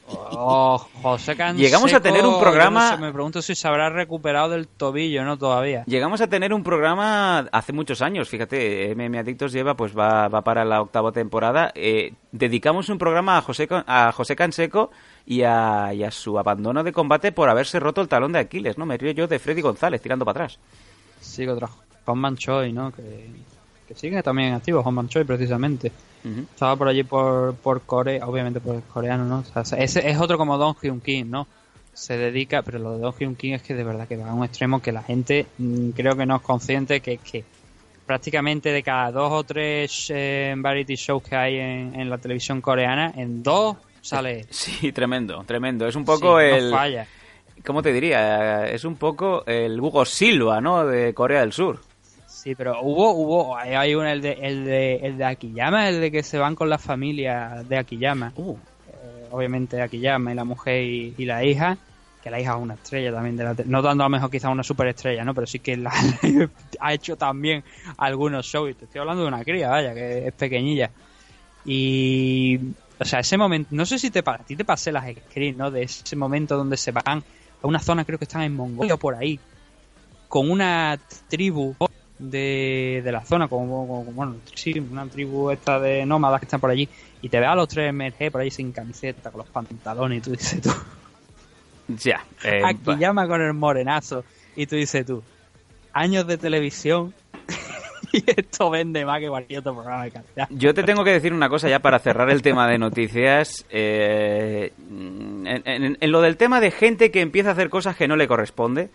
Oh, José Canseco, Llegamos a tener un programa- no sé, me pregunto si se habrá recuperado del tobillo, ¿no? Todavía. Llegamos a tener un programa hace muchos años, fíjate, MM Adictos lleva, pues va, va para la octava temporada. Eh, dedicamos un programa a José, a José Canseco y a, y a su abandono de combate por haberse roto el talón de Aquiles, ¿no? Me río yo de Freddy González tirando para atrás. Sí, contra Honman Choi, ¿no? Que, que sigue también activo, Honman Choi, precisamente. Estaba por allí por, por Corea, obviamente por el coreano, ¿no? O sea, ese es otro como Don Hyun Kim, ¿no? Se dedica, pero lo de Don Hyun King es que de verdad que va a un extremo que la gente mm, creo que no es consciente que es que prácticamente de cada dos o tres eh, variety shows que hay en, en la televisión coreana, en dos sale. Sí, tremendo, tremendo. Es un poco Sí, el... No falla. ¿Cómo te diría? Es un poco el Hugo Silva, ¿no? De Corea del Sur. Sí, pero hubo, hubo, hay- uno, el de, el de, el de Akiyama, el de que se van con la familia de Akiyama. Uh, Eh, obviamente Akiyama y la mujer y, y la hija, que la hija es una estrella también de la no dando a lo mejor quizá una superestrella, ¿no? Pero sí que la, ha hecho también algunos shows. Y te estoy hablando de una cría, vaya, que es pequeñilla. Y, o sea, ese momento, no sé si te, pa- a ti te pasé las screens, ¿no? De ese momento donde se van a una zona, creo que están en Mongolia o por ahí, con una tribu de, de la zona, como, como- bueno, sí, una tribu esta de nómadas que están por allí, y te ve a los tres emerger por ahí sin camiseta, con los pantalones, y tú dices tú, ya. eh, aquí llama con el morenazo, y tú dices tú, años de televisión, y esto vende más que cualquier otro programa de calidad. Yo te tengo que decir una cosa ya para cerrar el tema de noticias. eh, en, en- en lo del tema de gente que empieza a hacer cosas que no le corresponde.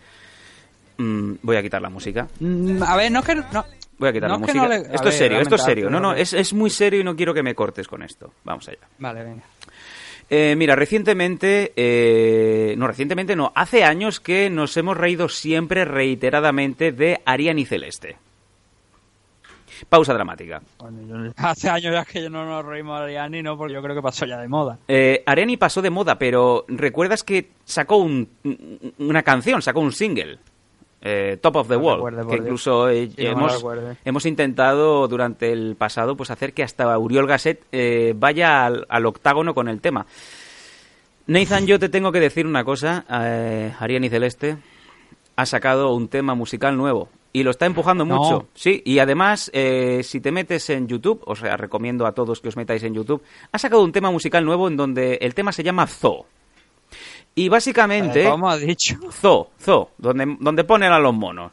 Mm, voy a quitar la música. Mm, A ver, no es que... No, Voy a quitar No la música. no le- a esto es ver, serio, esto es serio. No, no, es, es muy serio y no quiero que me cortes con esto. Vamos allá. Vale, venga. Eh, mira, recientemente, eh, no, recientemente no, hace años que nos hemos reído siempre reiteradamente de Ariane y Celeste. Pausa dramática. Hace años ya que yo no nos reímos de Ariani, no, porque yo creo que pasó ya de moda. Eh, Ariane pasó de moda, pero ¿recuerdas que sacó un- una canción, sacó un single? Eh, Top of the No Wall, que incluso eh, Sí, hemos, hemos intentado durante el pasado pues hacer que hasta Uriol Gasset eh, vaya al, al octágono con el tema. Nathan, yo te tengo que decir una cosa, eh, Ariane y Celeste ha sacado un tema musical nuevo y lo está empujando No. mucho. Sí, y además, eh, si te metes en YouTube, o sea, recomiendo a todos que os metáis en YouTube, ha sacado un tema musical nuevo en donde el tema se llama Zoo. Y básicamente... Como has dicho. Zoo, Zoo, donde, donde ponen a los monos.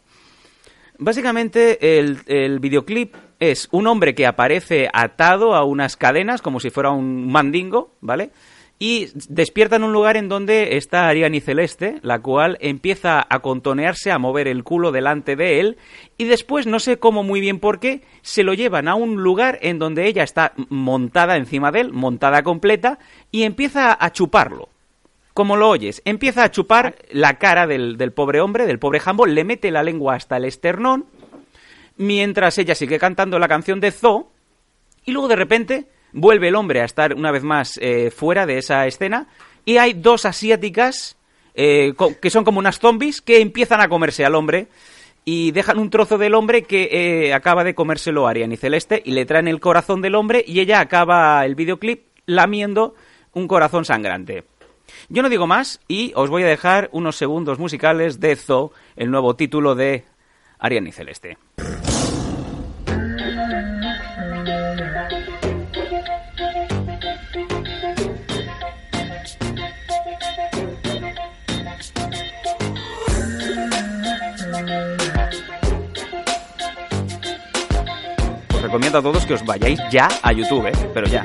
Básicamente el, el videoclip es un hombre que aparece atado a unas cadenas como si fuera un mandingo, ¿vale? Y despierta en un lugar en donde está Ariane Celeste, la cual empieza a contonearse, a mover el culo delante de él, y después, no sé cómo muy bien por qué, se lo llevan a un lugar en donde ella está montada encima de él, montada completa, y empieza a chuparlo como lo oyes, empieza a chupar la cara del, del pobre hombre, del pobre Jambo, le mete la lengua hasta el esternón, mientras ella sigue cantando la canción de Zoo, y luego de repente vuelve el hombre a estar una vez más eh, fuera de esa escena, y hay dos asiáticas eh, que son como unas zombies que empiezan a comerse al hombre y dejan un trozo del hombre que eh, acaba de comérselo Ariane y Celeste y le traen el corazón del hombre y ella acaba el videoclip lamiendo un corazón sangrante. Yo no digo más y os voy a dejar unos segundos musicales de Zoo, el nuevo título de Ariane y Celeste. Os recomiendo a todos que os vayáis ya a YouTube, ¿eh? pero ya.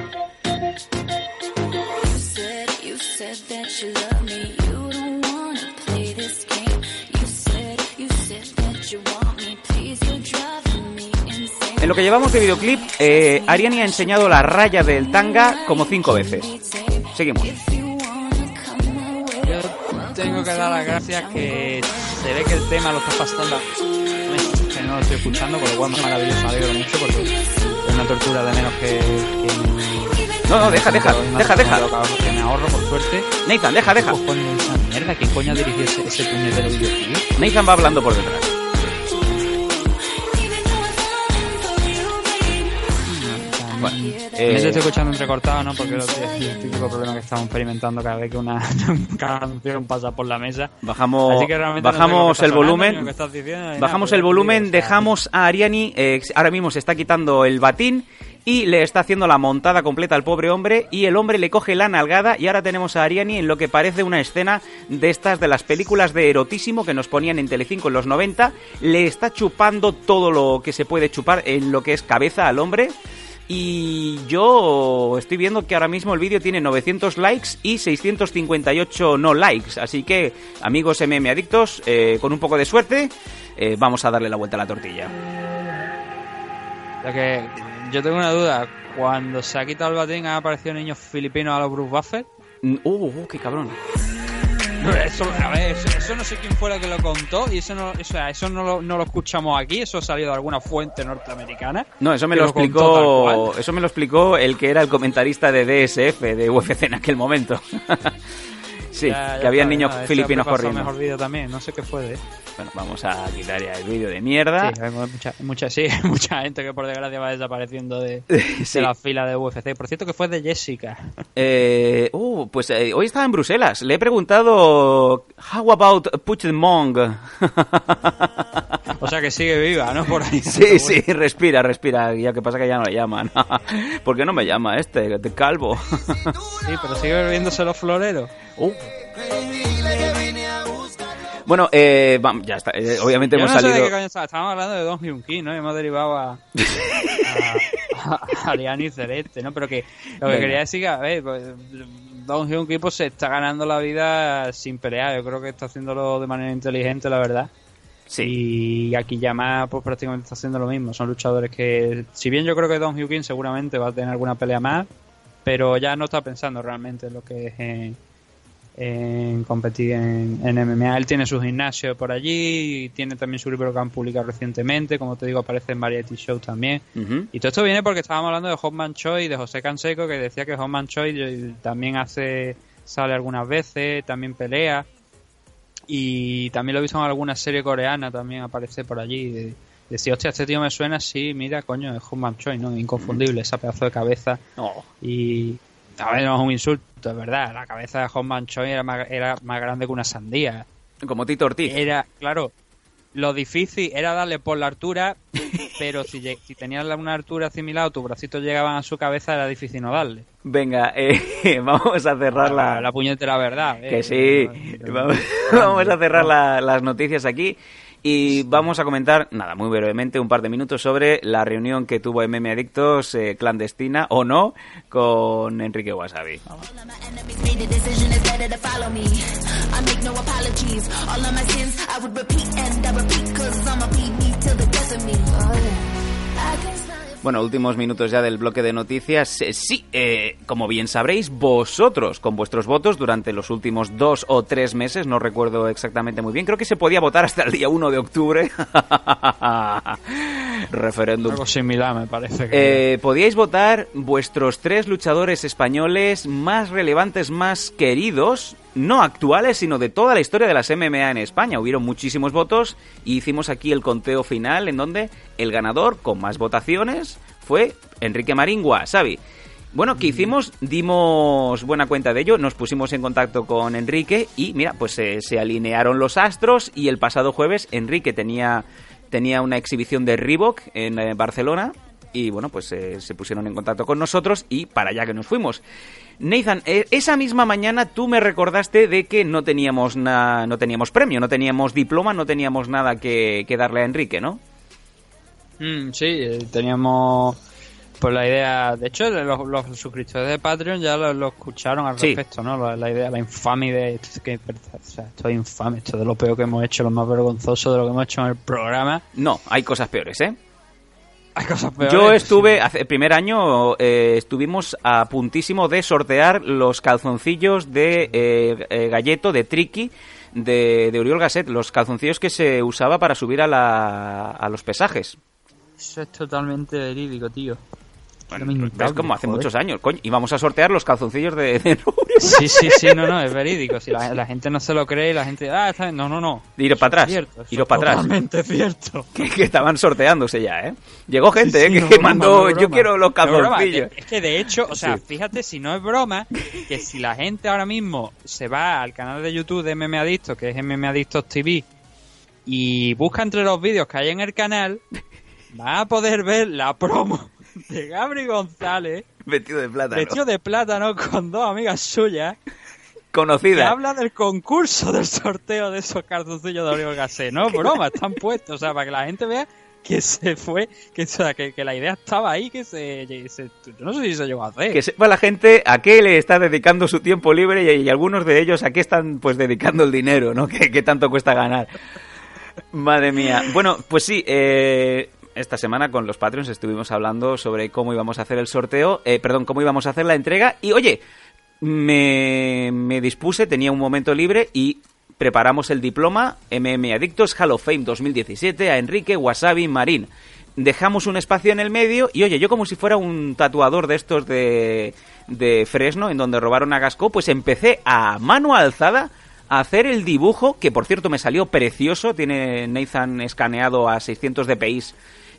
En lo que llevamos de videoclip, eh, Ariane ha enseñado la raya del tanga como cinco veces. Seguimos. Yo tengo que dar las gracias que se ve que el tema lo está pasando. Que no lo estoy escuchando, con lo cual me maravilloso, me alegro mucho porque es una tortura de menos que. que No, no, deja, deja, deja, deja. Que me ahorro por suerte. Nathan, deja, deja. ¿Qué cojones es esa mierda? ¿Quién coño dirigió ese, ese puñetero videoclip? Nathan va hablando por detrás. Bueno, Me eh, estoy escuchando entrecortado, ¿no? Porque es el típico problema que estamos experimentando cada vez que una canción pasa por la mesa. bajamos, Así que no bajamos está el volumen. diciendo, Bajamos nada, el volumen, dejamos a Ariani, eh, ahora mismo se está quitando el batín y le está haciendo la montada completa al pobre hombre y el hombre le coge la nalgada y ahora tenemos a Ariani en lo que parece una escena de estas de las películas de erotísimo que nos ponían en Telecinco en los 90, le está chupando todo lo que se puede chupar en lo que es cabeza al hombre. Y yo estoy viendo que ahora mismo el vídeo tiene 900 likes y 658 no likes. Así que, amigos MM adictos, eh, con un poco de suerte, eh, vamos a darle la vuelta a la tortilla. Ya que yo tengo una duda. Cuando se ha quitado el batín, han aparecido niños filipinos a los Bruce Buffett. Mm, Uh, uh, qué cabrón. Eso, a ver, eso, eso no sé quién fue el que lo contó y eso no, o sea, eso no lo, no lo escuchamos aquí, eso ha salido de alguna fuente norteamericana. No, eso me lo explicó, eso me lo explicó el que era el comentarista de DSF de UFC en aquel momento. sí, Ya- ya que había está, niños filipinos corriendo. mejor vídeo también, no sé qué fue de. Sí, Bueno, vamos a quitar ya el vídeo de mierda. hay mucha, mucha, sí, hay mucha gente que por desgracia va desapareciendo de, Sí. de la fila de UFC. Por cierto que fue de Jessica. Eh, uh, pues eh, hoy estaba en Bruselas. Le he preguntado, how about Puigdemont? O sea que sigue viva, ¿no? Por ahí. sí, sí, respira, respira. Ya que pasa que ya no le llaman. ¿Por qué no me llama este, de calvo? Sí, pero sigue bebiéndose los floreros. Uh. Bueno, eh, vam- ya está. eh, obviamente Yo hemos no sé de salido. qué coño estaba- estábamos hablando de Don Hyun Kim, ¿no? Y hemos derivado a, a, a, a Liani Celeste, ¿no? Pero que lo que Venga. quería decir que, a ver, pues, Don Hyun Kim pues, se está ganando la vida sin pelear. Yo creo que está haciéndolo de manera inteligente, la verdad. Sí. Y aquí Yama pues prácticamente está haciendo lo mismo. Son luchadores que, si bien yo creo que Don Hyun Kim seguramente va a tener alguna pelea más, pero ya no está pensando realmente en lo que es en, en competir en, en MMA. Él tiene su gimnasio por allí y tiene también su libro que han publicado recientemente. Como te digo, aparece en Variety Show también. Y todo esto viene porque estábamos hablando de Hotman Choi y de José Canseco, que decía que Hotman Choi también hace sale algunas veces, también pelea. Y también lo he visto en alguna serie coreana, también aparece por allí. De, decía, hostia, este tío me suena así, mira, coño, es Hotman Choi, ¿no? Inconfundible, ese pedazo de cabeza. Oh. Y, a ver, no es un insulto, es verdad. La cabeza de Hotman Choi era más, era más grande que una sandía. Como Tito Ortiz. Era, claro, lo difícil era darle por la altura, pero si, tenías una altura similar o tus bracitos llegaban a su cabeza, era difícil no darle. Venga, eh, vamos a cerrar La, la, la puñetera verdad. eh. Que sí, vamos, vamos a cerrar la- las noticias aquí y vamos a comentar, nada, muy brevemente, un par de minutos sobre la reunión que tuvo MM Adictos, eh, clandestina o no, con Enrique Wasabi. All better to follow me. I make no apologies. All of my sins I would repeat and I repeat cause I'ma beat me till the death of me. Oh yeah. Bueno, últimos minutos ya del bloque de noticias. Eh, sí, eh, como bien sabréis, vosotros, con vuestros votos durante los últimos dos o tres meses, no recuerdo exactamente muy bien, creo que se podía votar hasta el día 1 de octubre. Referéndum. Algo similar, me parece. Que Eh, podíais votar vuestros tres luchadores españoles más relevantes, más queridos, no actuales, sino de toda la historia de las MMA en España. Hubieron muchísimos votos y hicimos aquí el conteo final en donde el ganador con más votaciones fue Enrique Maringua, ¿sabe? Bueno, ¿qué hicimos? Dimos buena cuenta de ello, nos pusimos en contacto con Enrique y mira, pues se alinearon los astros y el pasado jueves Enrique tenía, tenía una exhibición de Reebok en eh, Barcelona y bueno, pues eh, se pusieron en contacto con nosotros y para allá que nos fuimos. Nathan, eh, esa misma mañana tú me recordaste de que no teníamos, na- no teníamos premio, no teníamos diploma, no teníamos nada que, que darle a Enrique, ¿no? Mm, sí, eh, teníamos pues la idea. De hecho, los, los suscriptores de Patreon ya lo, lo escucharon al Sí. respecto, ¿no? La, la idea, la infamia de. Es que, o sea, esto es infame, esto es de lo peor que hemos hecho, lo más vergonzoso de lo que hemos hecho en el programa. No, hay cosas peores, ¿eh? Hay cosas peores. Yo estuve, hace el primer año, eh, estuvimos a puntísimo de sortear los calzoncillos de eh, eh, Galleto, de Triki, de, de Oriol Gasset, los calzoncillos que se usaba para subir a, la, a los pesajes. Eso es totalmente verídico, tío. Bueno, es como hace joder. muchos años, coño. Íbamos a sortear los calzoncillos de, de Sí, sí, sí, no, no, es verídico. Si la, la gente no se lo cree, la gente. Ah, está. No, no, no. Iros para atrás, Cierto, iros para atrás. Totalmente cierto. que, que estaban sorteándose ya, ¿eh? Llegó gente, Sí, ¿eh? sí, que, no que broma, mandó, no yo quiero los No broma, calzoncillos. Es que de hecho, o sea, Sí. fíjate si no es broma, que si la gente ahora mismo se va al canal de YouTube de MM Adictos, que es MM Adictos TV, y busca entre los vídeos que hay en el canal, va a poder ver la promo de Gabri González, Vestido de plátano. vestido de plátano con dos amigas suyas, que Conocida. habla del concurso del sorteo de esos cartoncillos de Oriol Gasset. No, broma, están puestos, o sea, para que la gente vea que se fue, que, o sea, que, que la idea estaba ahí, que se, se- Yo no sé si se llegó a hacer. Que sepa la gente a qué le está dedicando su tiempo libre y, y algunos de ellos a qué están pues dedicando el dinero, ¿no? ¿Qué, qué tanto cuesta ganar? Madre mía. Bueno, pues sí, eh, esta semana con los Patreons estuvimos hablando sobre cómo íbamos a hacer el sorteo, eh, perdón, cómo íbamos a hacer la entrega y oye, me, dispuse, tenía un momento libre y preparamos el diploma MM Adictos Hall of Fame 2017 a Enrique Wasabi Marín. Dejamos un espacio en el medio y oye, yo como si fuera un tatuador de estos de, de Fresno, en donde robaron a Gasco, pues empecé a mano alzada a hacer el dibujo, que por cierto me salió precioso, tiene Nathan escaneado a 600 dpi,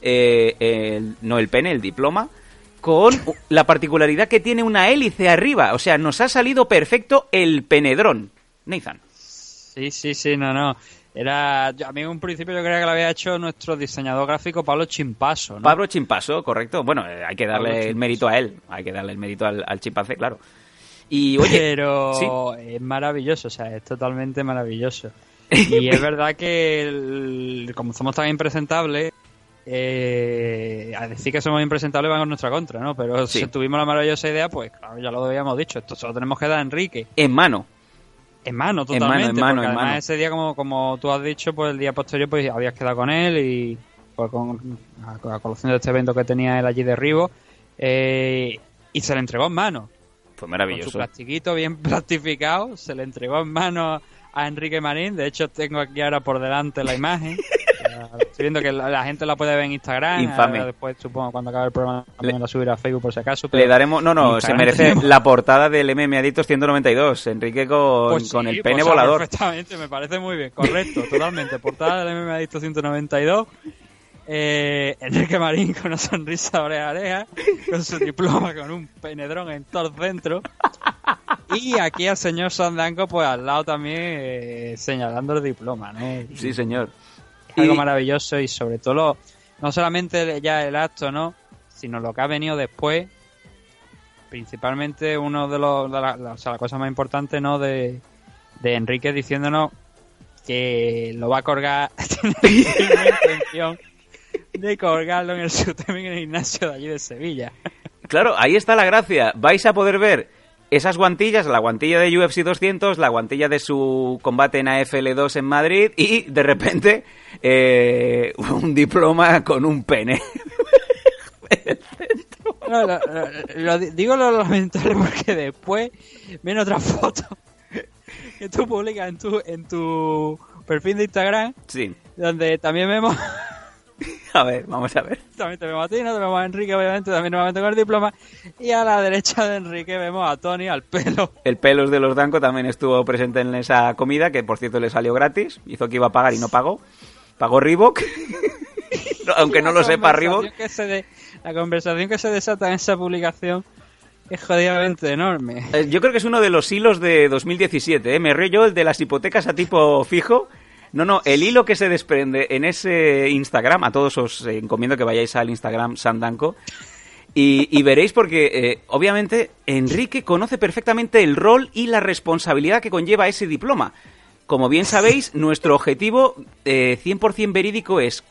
eh, el- no el pene, el diploma, con la particularidad que tiene una hélice arriba, o sea, nos ha salido perfecto el penedrón. Nathan. Sí, sí, sí, no, no. Era, a mí en un principio yo creía que lo había hecho nuestro diseñador gráfico Pablo Chimpaso, ¿no? Pablo Chimpaso, correcto. Bueno, eh, hay que darle el mérito a él, hay que darle el mérito al, al chimpancé, claro. Y oye, Pero sí. es maravilloso, o sea, es totalmente maravilloso. Y es verdad que el- como somos tan impresentables, eh, a decir que somos impresentables van en nuestra contra, ¿no? Pero Sí. si tuvimos la maravillosa idea, pues claro, ya lo habíamos dicho, esto solo tenemos que dar a Enrique. en mano. En mano, En mano, totalmente. en mano, porque en además mano. ese día, como, como tú has dicho, pues el día posterior pues habías quedado con él y pues, con, a, a colación de este evento que tenía él allí de Ribo eh, y se le entregó en mano. Fue Con su maravilloso. plastiquito bien plastificado, se le entregó en mano a Enrique Marín. De hecho, tengo aquí ahora por delante la imagen. Estoy viendo que la, la gente la puede ver en Instagram. Infame. ahora Después, supongo, cuando acabe el programa, también la subirá a Facebook por si acaso. Le daremos, no, no, se merece tenemos- la portada del MM Adictos 192, Enrique con, Pues con sí, el pues, pene volador. Perfectamente, me parece muy bien, correcto, totalmente. Portada del MMA Adicto 192. Eh, Enrique Marín con una sonrisa oreja oreja, con su diploma con un penedrón en todo el centro. Y aquí al señor Sandanco, pues al lado también eh, señalando el diploma, ¿no? Sí, señor. Algo Y- maravilloso y sobre todo, lo- no solamente ya el acto, ¿no? Sino lo que ha venido después. Principalmente uno de los, de la, la- o sea, la cosa más importante, ¿no? De, de Enrique diciéndonos que lo va a colgar, tiene firme intención de colgarlo en el en el gimnasio de allí de Sevilla. Claro, ahí está la gracia. Vais a poder ver esas guantillas, la guantilla de UFC 200, la guantilla de su combate en AFL2 en Madrid y de repente eh, un diploma con un pene. No, lo- lo- lo di- digo lo lamentable porque después viene otra foto que tú publicas en tu, en tu perfil de Instagram Sí. donde también vemos A ver, vamos a ver. también te vemos a ti, no te vemos a Enrique obviamente también nuevamente con el diploma y a la derecha de Enrique vemos a Tony al pelo El pelos de los Danco también estuvo presente en esa comida, que por cierto le salió gratis. Hizo que iba a pagar y no pagó. Pagó Reebok. Aunque no lo sepa Reebok. que se de- la conversación que se desata en esa publicación es jodidamente enorme Eh, Yo creo que es uno de los hilos de 2017. ¿eh? Me río yo el de las hipotecas a tipo fijo. No, no, el hilo que se desprende en ese Instagram, a todos os encomiendo que vayáis al Instagram Sandanco. Y, y veréis porque, eh, obviamente, Enrique conoce perfectamente el rol y la responsabilidad que conlleva ese diploma. Como bien sabéis, nuestro objetivo eh, 100% verídico es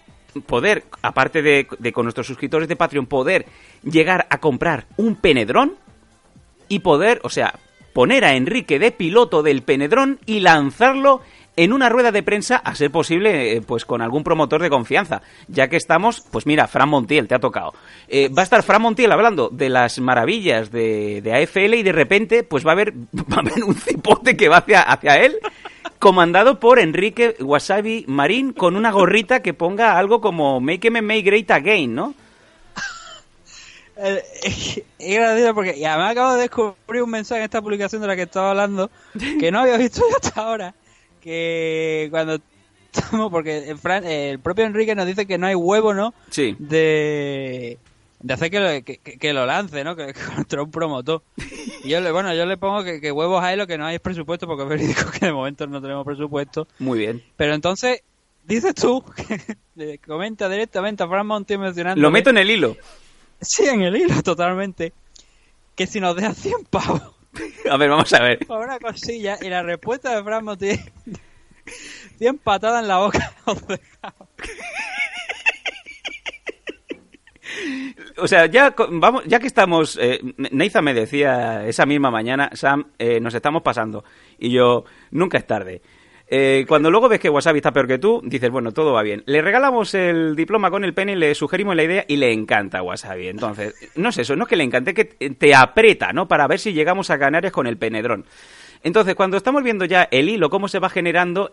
poder, aparte de, de con nuestros suscriptores de Patreon, poder llegar a comprar un penedrón y poder, o sea, poner a Enrique de piloto del penedrón y lanzarlo en una rueda de prensa, a ser posible, eh, pues con algún promotor de confianza. Ya que estamos, pues mira, Fran Montiel, te ha tocado. Eh, va a estar Fran Montiel hablando de las maravillas de, de AFL y de repente, pues va a haber, va a haber un cipote que va hacia, hacia él, comandado por Enrique Wasabi Marín, con una gorrita que ponga algo como Make MMA Great Again, ¿no? Eh, es es gracioso porque y además acabo de descubrir un mensaje en esta publicación de la que estaba hablando que no había visto hasta ahora que cuando estamos porque el, Fran- el propio Enrique nos dice que no hay huevo no Sí. de de hacer que lo, que, lo lance no que, contra un promotor y yo le bueno yo le pongo que, que huevos hay lo que no hay es presupuesto porque es verídico que de momento no tenemos presupuesto Muy bien. pero entonces dices tú que comenta directamente a Fran Monti mencionando Lo meto en el hilo. Sí, en el hilo, totalmente. Que si nos deja 100 pavos A ver, vamos a ver. Por una cosilla, y la respuesta de Fran Motín. Tiene patada en la boca. o sea, ya, vamos, ya que estamos. Eh, Neiza me decía esa misma mañana, Sam, eh, nos estamos pasando. Y yo, nunca es tarde. Eh, cuando luego ves que Wasabi está peor que tú, dices, bueno, todo va bien. Le regalamos el diploma con el pene, le sugerimos la idea y le encanta Wasabi. Entonces, no es eso, no es que le encante, que te aprieta, ¿no? Para ver si llegamos a Canarias con el penedrón. Entonces, cuando estamos viendo ya el hilo, cómo se va generando,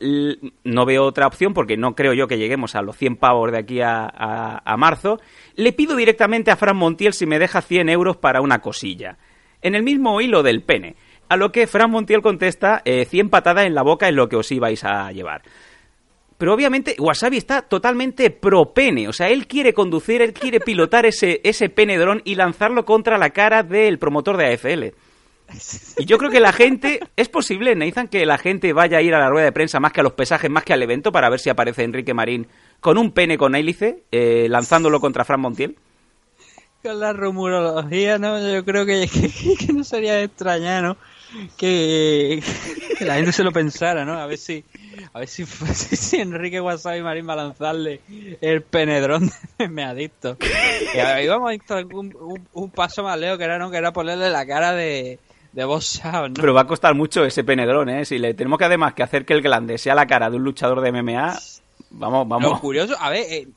no veo otra opción porque no creo yo que lleguemos a los 100 pavos de aquí a marzo. Le pido directamente a Fran Montiel si me deja 100 euros para una cosilla. En el mismo hilo del pene. A lo que Fran Montiel contesta, eh, 100 patadas en la boca es lo que os ibais a llevar. Pero obviamente Wasabi está totalmente pro pene. O sea, él quiere conducir, él quiere pilotar ese, ese pene dron y lanzarlo contra la cara del promotor de AFL. Y yo creo que la gente, es posible, Nathan, que la gente vaya a ir a la rueda de prensa más que a los pesajes, más que al evento, para ver si aparece Enrique Marín con un pene con hélice, eh, lanzándolo contra Fran Montiel. Con la rumorología, ¿no? Yo creo que, que, no sería extrañar, ¿no? Que, que la gente se lo pensara, ¿no? A ver si, a ver si, si Enrique Wasabi Marín va a lanzarle el penedrón de me adicto. Y ahí vamos a ir un, un, un paso más lejos, que era, ¿no? Que era ponerle la cara de, de Boss Shaw, ¿no? Pero va a costar mucho ese penedrón, ¿eh? Si le tenemos que además que hacer que el glande sea la cara de un luchador de MMA, vamos, Lo vamos. curioso, a ver, eh,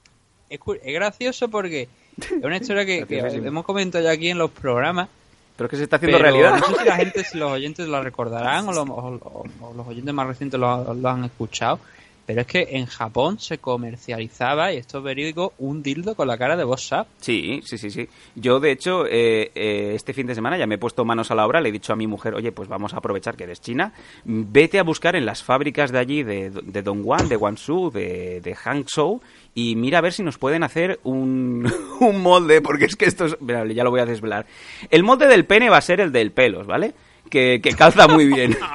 es, gracioso porque es una historia que, hemos comentado ya aquí en los programas. Pero es que se está haciendo Pero realidad. No sé si la gente, si los oyentes lo recordarán o, lo- o- o los oyentes más recientes lo, lo han escuchado. Pero es que en Japón se comercializaba, y esto es verídico, un dildo con la cara de Up. Sí, sí, sí, sí. Yo, de hecho, eh, eh, este fin de semana ya me he puesto manos a la obra, le he dicho a mi mujer, oye, pues vamos a aprovechar que eres china, vete a buscar en las fábricas de allí, de, de Dongguan, de Guangzhou, de, de Hangzhou, y mira a ver si nos pueden hacer un, un molde, porque es que esto es... mira, ya lo voy a desvelar. El molde del pene va a ser el del pelos, ¿vale? Que, que calza muy bien.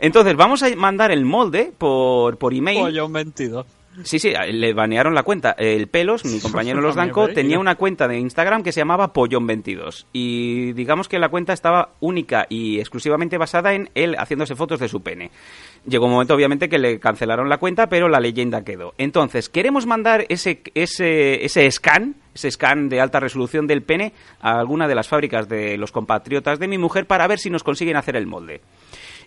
Entonces, vamos a mandar el molde por, por email. Pollón 22. Sí, sí, le banearon la cuenta. El Pelos, mi compañero Los Danco, tenía una cuenta de Instagram que se llamaba Pollón22. Y digamos que la cuenta estaba única y exclusivamente basada en él haciéndose fotos de su pene. Llegó un momento, obviamente, que le cancelaron la cuenta, pero la leyenda quedó. Entonces, queremos mandar ese, ese, ese scan, ese scan de alta resolución del pene a alguna de las fábricas de los compatriotas de mi mujer para ver si nos consiguen hacer el molde.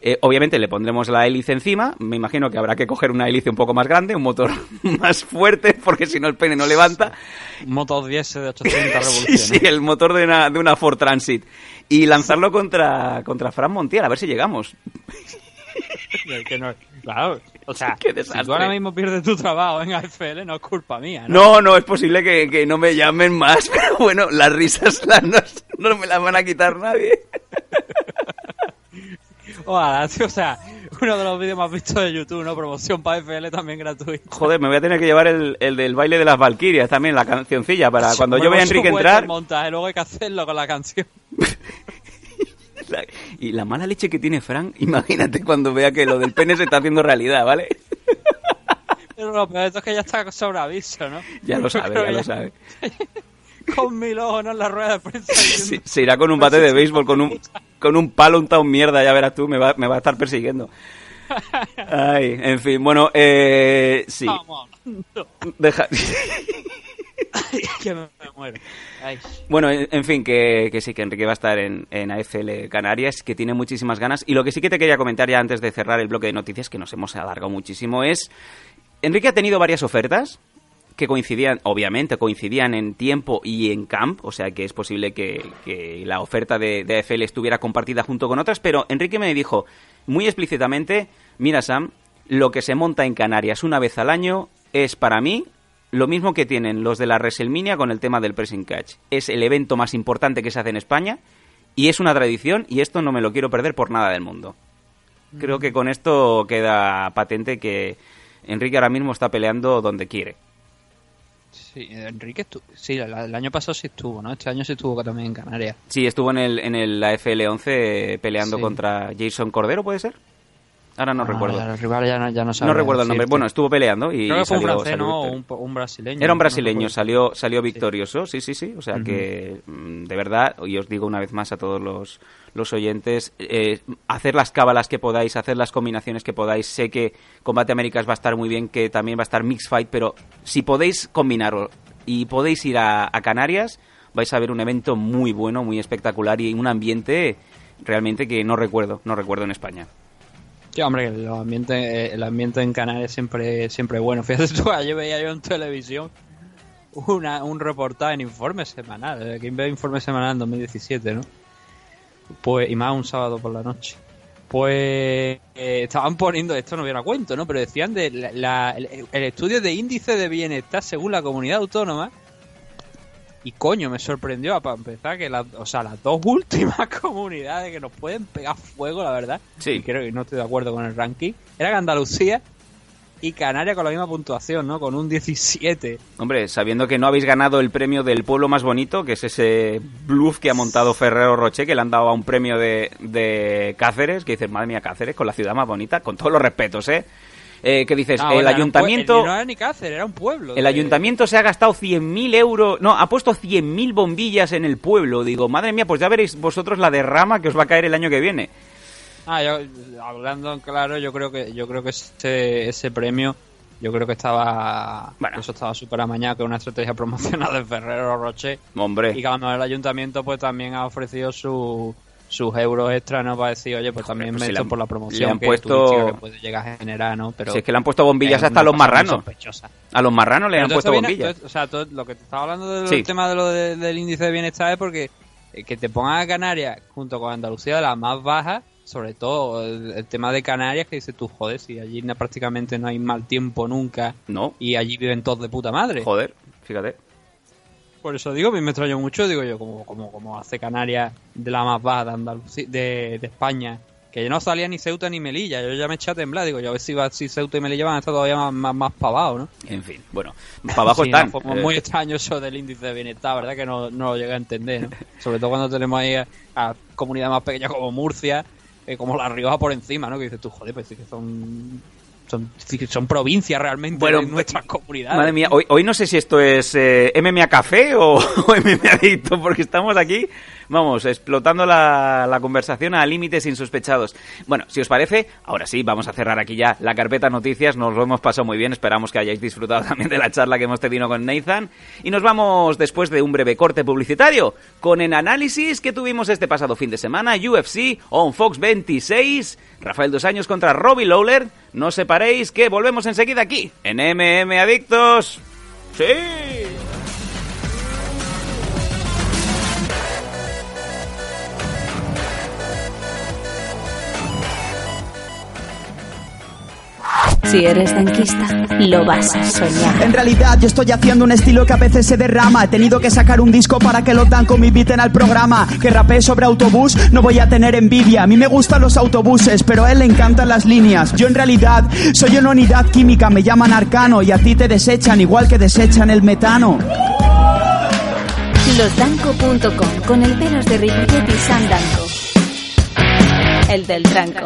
Eh, obviamente le pondremos la hélice encima. Me imagino que habrá que coger una hélice un poco más grande, un motor más fuerte, porque si no el pene no levanta. Un motor 10 de 800 Sí, revoluciones. sí, el motor de una, de una Ford Transit. Y lanzarlo contra, contra Fran Montiel, a ver si llegamos. El que no- claro, o sea, si tú ahora mismo pierdes tu trabajo en AFL, no es culpa mía, ¿no? No, no, es posible que, que no me llamen más, pero bueno, las risas las, no, no me las van a quitar nadie. Ojalá, tío, o sea, uno de los vídeos más vistos de YouTube, ¿no? Promoción para AFL también gratuito. Joder, me voy a tener que llevar el, el del baile de las Valquirias también, la cancioncilla, para cuando yo vea a Enrique entrar. montaje, luego hay que hacerlo con la canción. Y la mala leche que tiene Frank, imagínate cuando vea que lo del pene se está haciendo realidad, ¿vale? Pero lo peor es que ya está sobre aviso, ¿no? Ya lo sabe, ya que lo sabe. Con mil ojos, ¿no? En la rueda de prensa. Se irá con un bate de béisbol, con un, con un palo untado en mierda, ya verás tú, me va, me va a estar persiguiendo. Ay, en fin, bueno, eh, sí. Deja... que me, me muero. Ay. Bueno, en en fin, que, que sí, que Enrique va a estar en, en AFL Canarias, que tiene muchísimas ganas. Y lo que sí que te quería comentar ya antes de cerrar el bloque de noticias, que nos hemos alargado muchísimo, es... Enrique ha tenido varias ofertas que coincidían, obviamente, coincidían en tiempo y en camp, o sea que es posible que, la oferta de, de AFL estuviera compartida junto con otras, pero Enrique me dijo muy explícitamente, mira Sam, lo que se monta en Canarias una vez al año es para mí lo mismo que tienen los de la WrestleMania con el tema del pressing catch. Es el evento más importante que se hace en España y es una tradición y esto no me lo quiero perder por nada del mundo. Creo que con esto queda patente que Enrique ahora mismo está peleando donde quiere. Sí, Enrique estu- sí, el año pasado sí estuvo, ¿no? Este año sí estuvo también en Canarias. Sí, estuvo en el, en el AFL 11 peleando Sí. contra Jason Cordero, ¿puede ser? Ahora no Ah, recuerdo. el rival ya no, ya no No recuerdo el nombre. Bueno, estuvo peleando y Creo que fue un un, brasileño. Era un brasileño, salió, salió victorioso, sí, sí, sí. O sea que, mm, de verdad, y os digo una vez más a todos los, los oyentes, eh, hacer las cábalas que podáis, hacer las combinaciones que podáis. Sé que Combate Américas va a estar muy bien, que también va a estar Mix Fight, pero si podéis combinarlo y podéis ir a, Canarias, vais a ver un evento muy bueno, muy espectacular y un ambiente realmente que no recuerdo, no recuerdo en España. Sí, hombre, el ambiente, el ambiente en Canarias siempre, siempre bueno. Fíjate tú, ayer veía yo en televisión una, un reportaje en Informe Semanal. eh, ¿Quién ve Informe Semanal en 2017, no? Pues, y más un sábado por la noche. Pues eh, estaban poniendo, esto no viene a cuento, ¿no? Pero decían de la- la- el, el estudio de índice de bienestar según la comunidad autónoma. Y coño, me sorprendió para empezar que las, o sea, las dos últimas comunidades que nos pueden pegar fuego, la verdad. Sí. Y creo que no estoy de acuerdo con el ranking. Eran Andalucía y Canarias con la misma puntuación, ¿no? Con un 17. Hombre, sabiendo que no habéis ganado el premio del pueblo más bonito, que es ese bluff que ha montado Ferrero Rocher, que le han dado a un premio de, de Cáceres, que dices, madre mía, Cáceres, con la ciudad más bonita, con todos los respetos, ¿eh? Eh, ¿Qué dices? No, el bueno, ayuntamiento... No era ni Cáceres, era un pueblo. El de- ayuntamiento se ha gastado 100.000 euros, no, ha puesto 100.000 bombillas en el pueblo. Digo, madre mía, pues ya veréis vosotros la derrama que os va a caer el año que viene. Ah, yo, hablando en claro, yo creo que yo creo que ese, ese premio, yo creo que estaba, Bueno. eso estaba súper amañado, que una estrategia promocional de Ferrero Rocher. Hombre, Y que a lo mejor el ayuntamiento pues también ha ofrecido su, sus euros extra, ¿no? Para decir, oye, pues también pues me si echo han- por la le promoción han que puesto- que puede llegar a generar, ¿no? Pero si es que le han puesto bombillas hasta a los marranos. A los marranos le Pero han puesto viene- bombillas. todo- o sea, todo lo que te estaba hablando del Sí. tema de lo de- del índice de bienestar es porque eh, que te pongan a Canarias junto con Andalucía de las más bajas, sobre todo el, el tema de Canarias, que dices tú, joder, si allí prácticamente no hay mal tiempo nunca No, y allí viven todos de puta madre. joder, fíjate. Por eso digo, a mí me extrañó mucho, digo yo, como, como, como hace Canarias de la más baja de, Andalucía, de, de España, que no salía ni Ceuta ni Melilla, yo ya me eché a temblar, digo yo, a ver si, va, si Ceuta y Melilla van a estar todavía más, más, más pavados, ¿no? En fin, bueno, para abajo Sí, están. no, fue Eh, muy extraño eso del índice de bienestar, ¿verdad? Que no, no lo llegué a entender, ¿no? Sobre todo cuando tenemos ahí a, a comunidades más pequeñas como Murcia, eh, como La Rioja por encima, ¿no? Que dices tú, joder, pues sí que son... Son, son provincias realmente Bueno, de nuestras comunidades. Madre mía, hoy, hoy no sé si esto es eh, MMA Café o, o MMA Adicto, porque estamos aquí, vamos, explotando la, la conversación a límites insospechados. Bueno, si os parece, ahora sí, vamos a cerrar aquí ya la carpeta noticias, nos lo hemos pasado muy bien, esperamos que hayáis disfrutado también de la charla que hemos tenido con Nathan. Y nos vamos, después de un breve corte publicitario, con el análisis que tuvimos este pasado fin de semana, UFC, on Fox 26, Rafael Dos Años contra Robbie Lawler. No separéis que volvemos enseguida aquí, en MM Adictos. ¡Sí! Si eres tanquista, lo vas a soñar. En realidad yo estoy haciendo un estilo que a veces se derrama. He tenido que sacar un disco para que los Danco me inviten al programa. Que rapé sobre autobús, no voy a tener envidia. A mí me gustan los autobuses, pero a él le encantan las líneas. Yo en realidad soy una unidad química, me llaman arcano Y a ti te desechan igual que desechan el metano. Losdanco.com con el pelos de Ripollet y San Danco. El del tranco.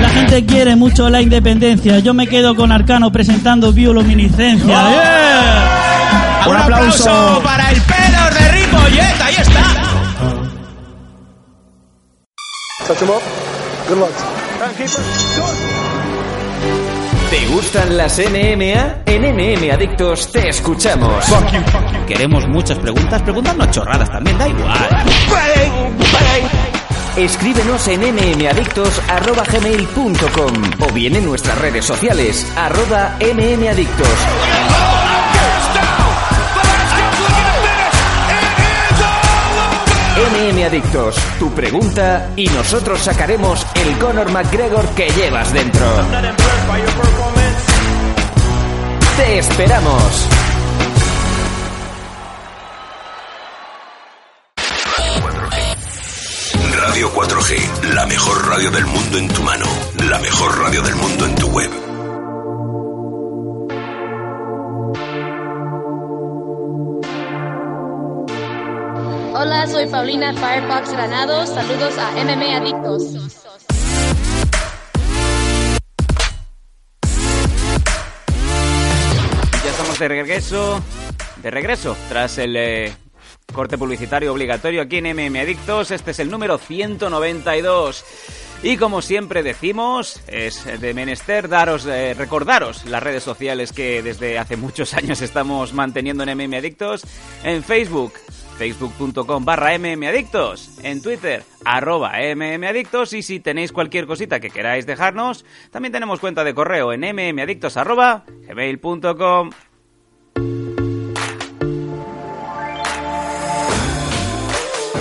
La gente quiere mucho la independencia. Yo me quedo con Arcano presentando bioluminiscencia. ¡Yeah! Un aplauso para el pelos de Ripollet. Ahí está. ¿Te gustan las NMA? En NM Adictos te escuchamos. Queremos muchas preguntas. Preguntarnos chorradas también, da igual. Escríbenos en mmadictos.gmail.com o bien en nuestras redes sociales, arroba mmadictos. MM Adictos, tu pregunta y nosotros sacaremos el Conor McGregor que llevas dentro. ¡Te esperamos! 4G, la mejor radio del mundo en tu mano, la mejor radio del mundo en tu web. Hola, soy Paulina Firefox Granados. Saludos a MM Adictos. Ya estamos de regreso, de regreso, tras el eh, corte publicitario obligatorio aquí en MM Adictos. Este es el número 192. Y como siempre decimos, es de menester daros, eh, recordaros las redes sociales que desde hace muchos años estamos manteniendo en MM Adictos. En Facebook, facebook.com barra mmadictos, en Twitter arroba mmadictos y si tenéis cualquier cosita que queráis dejarnos, también tenemos cuenta de correo en mmadictos.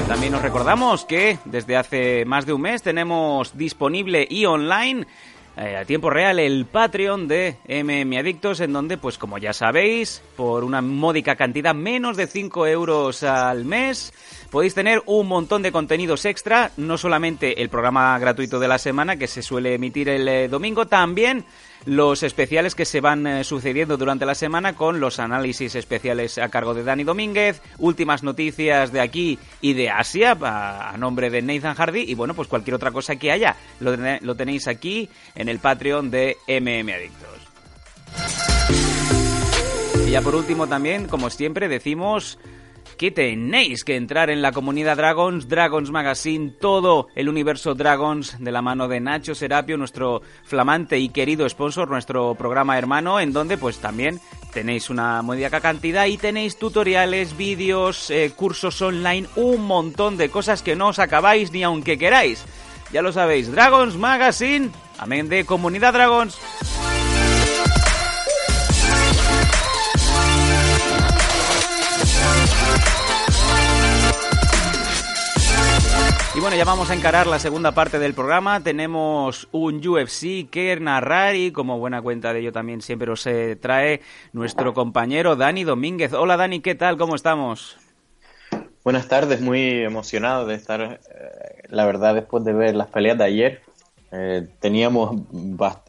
También os recordamos que desde hace más de un mes tenemos disponible y online eh, a tiempo real el Patreon de MM Adictos, en donde, pues como ya sabéis, por una módica cantidad, menos de 5 euros al mes, podéis tener un montón de contenidos extra, no solamente el programa gratuito de la semana que se suele emitir el eh, domingo, también los especiales que se van eh, sucediendo durante la semana con los análisis especiales a cargo de Dani Domínguez, últimas noticias de aquí y de Asia a, nombre de Nathan Hardy y bueno, pues cualquier otra cosa que haya lo tenéis aquí en el Patreon de MM Adictos. Y ya por último también, como siempre, decimos que tenéis que entrar en la comunidad Dragons, Dragons Magazine, todo el universo Dragons de la mano de Nacho Serapio, nuestro flamante y querido sponsor, nuestro programa hermano, en donde pues también tenéis una módica cantidad y tenéis tutoriales, vídeos, eh, cursos online, un montón de cosas que no os acabáis ni aunque queráis. Ya lo sabéis, Dragons Magazine, amén de comunidad Dragons. Y bueno, ya vamos a encarar la segunda parte del programa. Tenemos un UFC que narrar y como buena cuenta de ello también siempre os eh, trae nuestro compañero Dani Domínguez. Hola Dani, ¿qué tal? ¿Cómo estamos? Buenas tardes, muy emocionado de estar, eh, la verdad, después de ver las peleas de ayer. Eh, teníamos,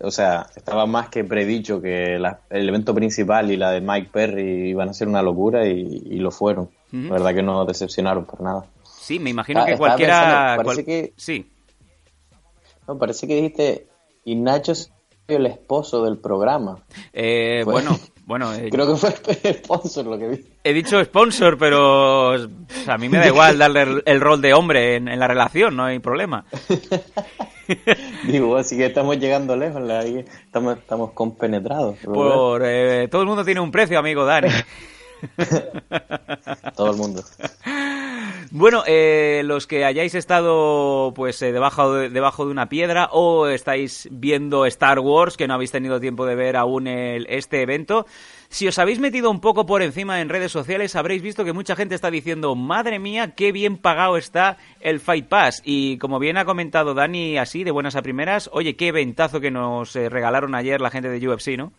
o sea, estaba más que predicho que la- el evento principal y la de Mike Perry iban a ser una locura y, y lo fueron. La verdad que no decepcionaron por nada. Sí, me imagino que cualquiera... pensando, parece cual- que- Sí. No, parece que dijiste, y Nacho es el esposo del programa. Eh, Pues- bueno, bueno, eh, Creo que fue el sponsor lo que vi. he dicho sponsor, pero a mí me da igual darle el, el rol de hombre en, en la relación, no hay problema. Digo, así que estamos llegando lejos, la- estamos, estamos compenetrados. Por, eh, todo el mundo tiene un precio, amigo Dani. Todo el mundo. Bueno, eh, los que hayáis estado pues eh, debajo, de, debajo de una piedra o estáis viendo Star Wars, que no habéis tenido tiempo de ver aún el- este evento, si os habéis metido un poco por encima en redes sociales, habréis visto que mucha gente está diciendo, madre mía, qué bien pagado está el Fight Pass. Y como bien ha comentado Dani así, de buenas a primeras, oye, qué ventazo que nos eh, regalaron ayer la gente de UFC, ¿no?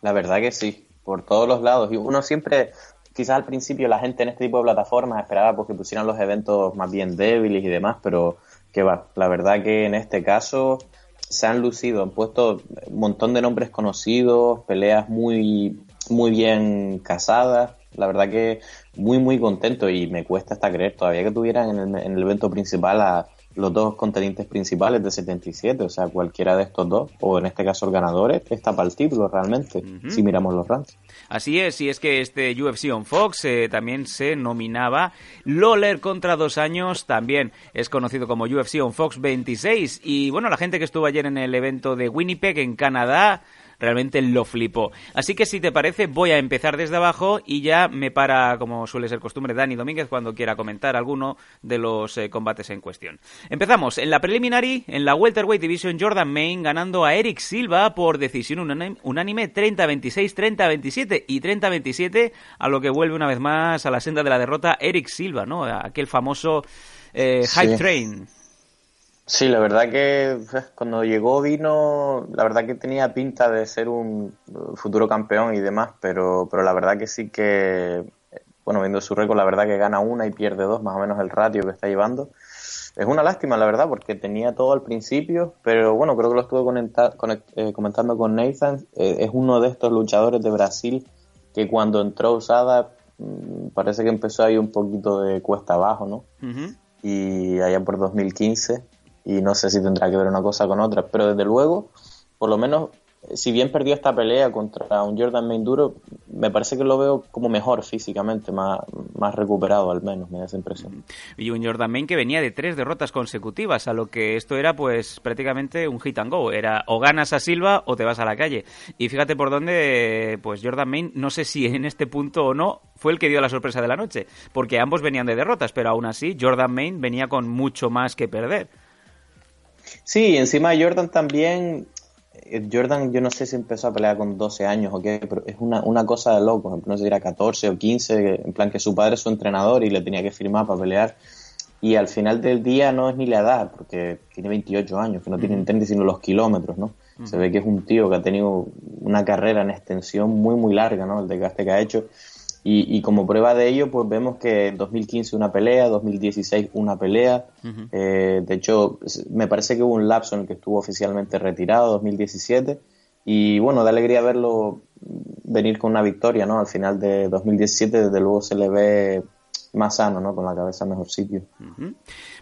La verdad que sí, por todos los lados. Y uno siempre, quizás al principio la gente en este tipo de plataformas esperaba pues, que pusieran los eventos más bien débiles y demás, pero que va, la verdad que en este caso se han lucido, han puesto un montón de nombres conocidos, peleas muy, muy bien casadas. La verdad que muy, muy contento y me cuesta hasta creer todavía que tuvieran en el, en el evento principal a los dos contendientes principales de 77, o sea, cualquiera de estos dos, o en este caso el ganador, está para el título realmente, si miramos los rankings. Así es, y es que este UFC on Fox eh, también se nominaba Lawler contra dos años, también es conocido como UFC on Fox 26. Y bueno, la gente que estuvo ayer en el evento de Winnipeg, en Canadá, realmente lo flipó. Así que si te parece, voy a empezar desde abajo y ya me para, como suele ser costumbre, Dani Domínguez cuando quiera comentar alguno de los eh, combates en cuestión. Empezamos en la preliminary, en la Welterweight Division, Jordan Main ganando a Eric Silva por decisión unánime 30-26, 30-27 y 30-27, a lo que vuelve una vez más a la senda de la derrota Eric Silva, ¿no? Aquel famoso eh, Sí. Hype Train. Sí, la verdad que eh, cuando llegó vino, la verdad que tenía pinta de ser un uh, futuro campeón y demás, pero, pero la verdad que sí que, eh, bueno, viendo su récord, la verdad que gana una y pierde dos, más o menos el ratio que está llevando. Es una lástima, la verdad, porque tenía todo al principio, pero bueno, creo que lo estuve conecta- conect- eh, comentando con Nathan. eh, es uno de estos luchadores de Brasil que cuando entró usada mm, parece que empezó ahí un poquito de cuesta abajo, ¿no? y allá por 2015 y no sé si tendrá que ver una cosa con otra, pero desde luego, por lo menos si bien perdió esta pelea contra un Jordan Main duro, me parece que lo veo como mejor físicamente, más, más recuperado al menos, me da esa impresión. Y un Jordan Main que venía de tres derrotas consecutivas, a lo que esto era pues prácticamente un hit and go. Era o ganas a Silva o te vas a la calle. Y fíjate por dónde, pues Jordan Main, no sé si en este punto o no, fue el que dio la sorpresa de la noche, porque ambos venían de derrotas, pero aún así Jordan Main venía con mucho más que perder. Sí, encima Jordan también eh, Jordan, yo no sé si empezó a pelear con 12 años o qué, pero es una, una cosa de loco. No sé si era 14 o 15, en plan que su padre es su entrenador y le tenía que firmar para pelear. Y al final del día no es ni la edad, porque tiene 28 años, que no tiene ni sino los kilómetros, ¿no? Se ve que es un tío que ha tenido una carrera en extensión muy, muy larga, ¿no? El desgaste que ha hecho. Y, y, como prueba de ello, pues vemos que en 2015 una pelea, 2016 una pelea. Eh, de hecho, me parece que hubo un lapso en el que estuvo oficialmente retirado, 2017. Y bueno, da alegría verlo venir con una victoria, ¿no? Al final de 2017, desde luego se le ve más sano, ¿no? Con la cabeza en mejor sitio.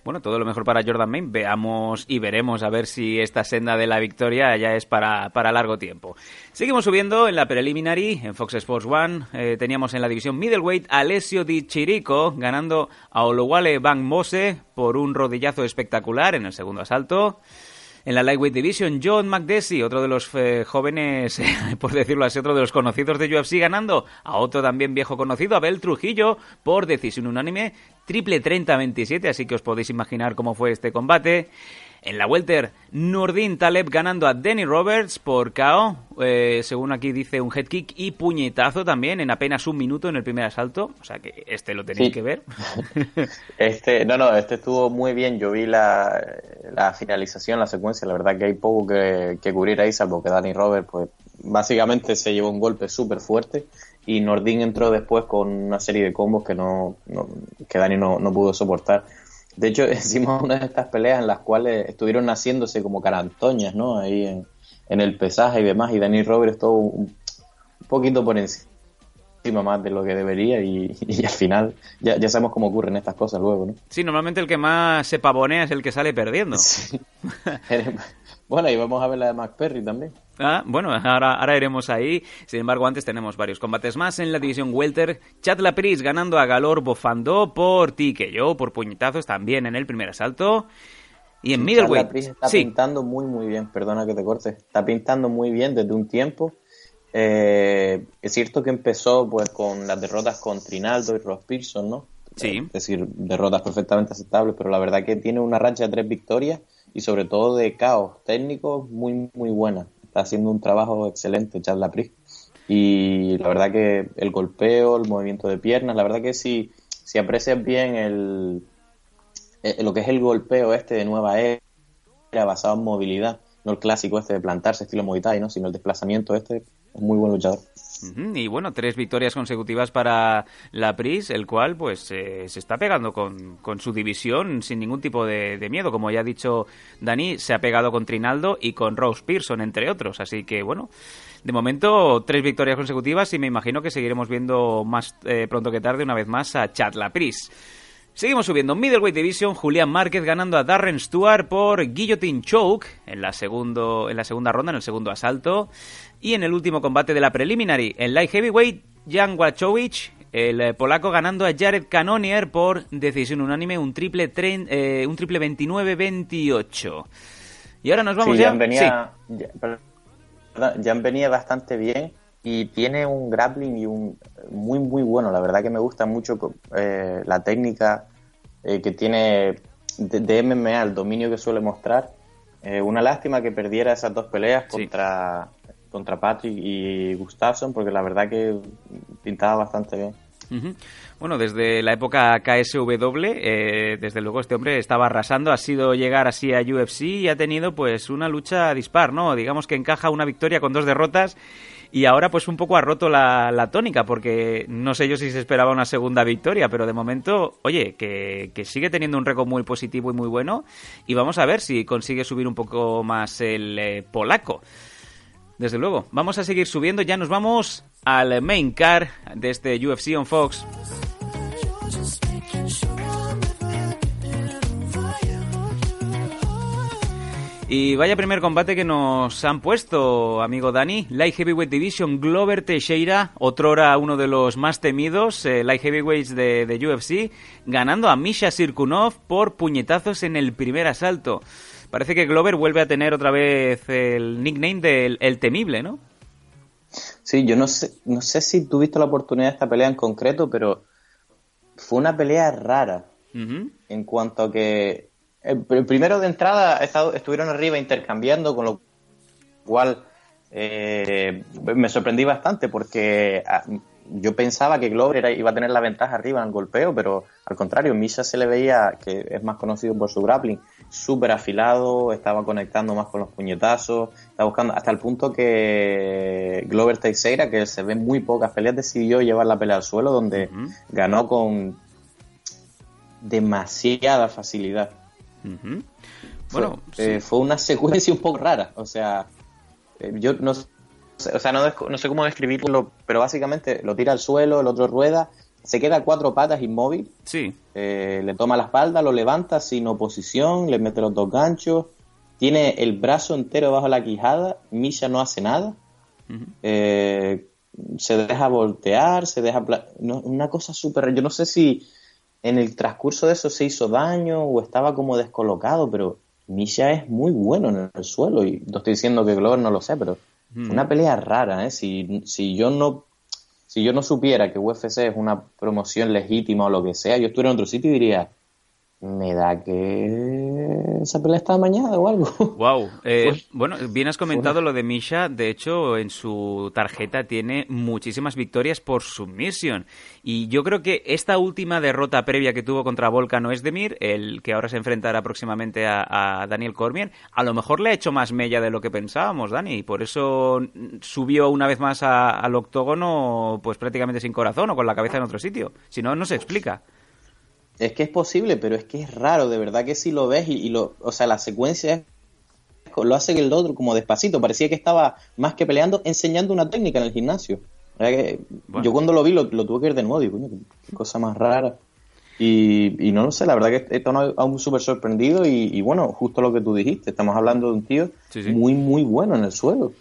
Bueno, todo lo mejor para Jordan Main. Veamos y veremos a ver si esta senda de la victoria ya es para, para largo tiempo. Seguimos subiendo en la preliminary en Fox Sports One. Eh, teníamos en la división middleweight Alessio Di Chirico ganando a Olowale Van Mose por un rodillazo espectacular en el segundo asalto. En la Lightweight Division, John McDessie, otro de los eh, jóvenes, por decirlo así, otro de los conocidos de UFC, ganando a otro también viejo conocido, Abel Trujillo, por decisión unánime, triple 30-27, así que os podéis imaginar cómo fue este combate. En la Welter, Nurdin Taleb ganando a Danny Roberts por KO, eh, según aquí dice un head kick y puñetazo también en apenas un minuto en el primer asalto, o sea que este lo tenéis Sí. que ver. Este, no, no, este estuvo muy bien. Yo vi la, la finalización, la secuencia. La verdad que hay poco que, que cubrir ahí, salvo que Danny Robert, pues básicamente se llevó un golpe súper fuerte. Y Nordin entró después con una serie de combos que no, no- que Dani no, no pudo soportar. De hecho, hicimos una de estas peleas en las cuales estuvieron haciéndose como carantoñas, ¿no? Ahí en, en el pesaje y demás. Y Danny Robert estuvo un, un poquito por encima más de lo que debería. Y, y al final ya, ya sabemos cómo ocurren estas cosas luego, ¿no? Sí, normalmente el que más se pavonea es el que sale perdiendo. Bueno, y vamos a ver la de McPerry también. Ah, bueno, ahora, ahora iremos ahí. Sin embargo, antes tenemos varios combates más en la división Welter. Chad Lapris ganando a Galor Bofando por TKO, por puñetazos también en el primer asalto. Y en middleweight, está sí, pintando muy, muy bien. Perdona que te corte. Está pintando muy bien desde un tiempo. Eh, es cierto que empezó pues con las derrotas con Trinaldo y Ross Pearson, ¿no? Sí. Es decir, derrotas perfectamente aceptables, pero la verdad que tiene una racha de tres victorias y sobre todo de caos técnicos muy, muy buena. Está haciendo un trabajo excelente Charles Laprise. Y la verdad que el golpeo, el movimiento de piernas, la verdad que si, si aprecias bien el, eh, lo que es el golpeo este de nueva era basado en movilidad, no el clásico este de plantarse estilo Muay Thai, ¿no? sino el desplazamiento este, es muy buen luchador. Y bueno, tres victorias consecutivas para la Pris, el cual pues eh, se está pegando con, con su división sin ningún tipo de, de miedo. Como ya ha dicho Dani, se ha pegado con Trinaldo y con Rose Pearson, entre otros. Así que bueno, de momento tres victorias consecutivas y me imagino que seguiremos viendo más eh, pronto que tarde una vez más a Chad Lapris. Seguimos subiendo. Middleweight Division, Julián Márquez ganando a Darren Stewart por Guillotine Choke en la, segundo, en la segunda ronda, en el segundo asalto. Y en el último combate de la preliminary, en Light Heavyweight, Jan Wachowicz, el eh, polaco ganando a Jared Cannonier por decisión unánime, un triple, tren- eh, un triple 29-28. Y ahora nos vamos Sí, ya. Jan venía, perdón, Jan venía bastante bien y tiene un grappling y un muy muy bueno. La verdad que me gusta mucho eh, la técnica eh, que tiene de, de MMA, el dominio que suele mostrar. Eh, una lástima que perdiera esas dos peleas contra, contra Patrick y Gustafsson, porque la verdad que pintaba bastante bien. Bueno, desde la época KSW, eh, desde luego este hombre estaba arrasando, ha sido llegar así a UFC y ha tenido pues una lucha dispar, ¿no? Digamos que encaja una victoria con dos derrotas y ahora pues un poco ha roto la, la tónica porque no sé yo si se esperaba una segunda victoria, pero de momento, oye, que, que sigue teniendo un récord muy positivo y muy bueno y vamos a ver si consigue subir un poco más el eh, polaco. Desde luego, vamos a seguir subiendo, ya nos vamos al main car de este UFC on Fox. Y vaya primer combate que nos han puesto, amigo Dani. Light Heavyweight Division, Glover Teixeira, otrora uno de los más temidos, eh, Light Heavyweights de, de UFC, ganando a Misha Sirkunov por puñetazos en el primer asalto. Parece que Glover vuelve a tener otra vez el nickname del el temible, ¿no? Sí, yo no sé, no sé si tuviste la oportunidad de esta pelea en concreto, pero fue una pelea rara en cuanto a que el primero de entrada estado- estuvieron arriba intercambiando, con lo cual eh, me sorprendí bastante porque ah, yo pensaba que Glover era- iba a tener la ventaja arriba en el golpeo, pero al contrario, Misha se le veía que es más conocido por su grappling, súper afilado, estaba conectando más con los puñetazos, estaba buscando hasta el punto que Glover Teixeira, que se ve muy pocas peleas, decidió llevar la pelea al suelo, donde ganó con demasiada facilidad. Fue, Bueno, eh, fue una secuencia un poco rara. O sea, eh, yo no sé, o sea, no, sé cómo describirlo, pero básicamente lo tira al suelo, el otro rueda, se queda a cuatro patas inmóvil, Sí. eh, le toma la espalda, lo levanta sin oposición, le mete los dos ganchos, tiene el brazo entero bajo la quijada, Misha no hace nada, eh, se deja voltear, se deja... no, una cosa súper... Yo no sé si en el transcurso de eso se hizo daño o estaba como descolocado, pero Misha es muy bueno en el suelo y no estoy diciendo que Glover no lo sé, pero Mm. una pelea rara, ¿eh? Si, si yo no si yo no supiera que UFC es una promoción legítima o lo que sea, yo estuviera en otro sitio y diría, me da que esa pelea está amañada o algo. Wow. Eh, bueno, bien has comentado lo de Misha. De hecho, en su tarjeta tiene muchísimas victorias por submission. Y yo creo que esta última derrota previa que tuvo contra Volcano Esdemir, el que ahora se enfrentará próximamente a, a Daniel Cormier, a lo mejor le ha hecho más mella de lo que pensábamos, Dani. Y por eso subió una vez más a- al octógono, pues prácticamente sin corazón o con la cabeza en otro sitio. Si no, no se explica. Es que es posible, pero es que es raro, de verdad que si lo ves y, y lo, o sea, la secuencia es, lo hace el otro como despacito, parecía que estaba más que peleando, enseñando una técnica en el gimnasio. Que Yo cuando lo vi lo, lo tuve que ver de nuevo, digo, coño, qué cosa más rara. Y, y no lo sé, la verdad que esto no aún súper sorprendido y, y bueno, justo lo que tú dijiste, estamos hablando de un tío Sí, sí. muy, muy bueno en el suelo.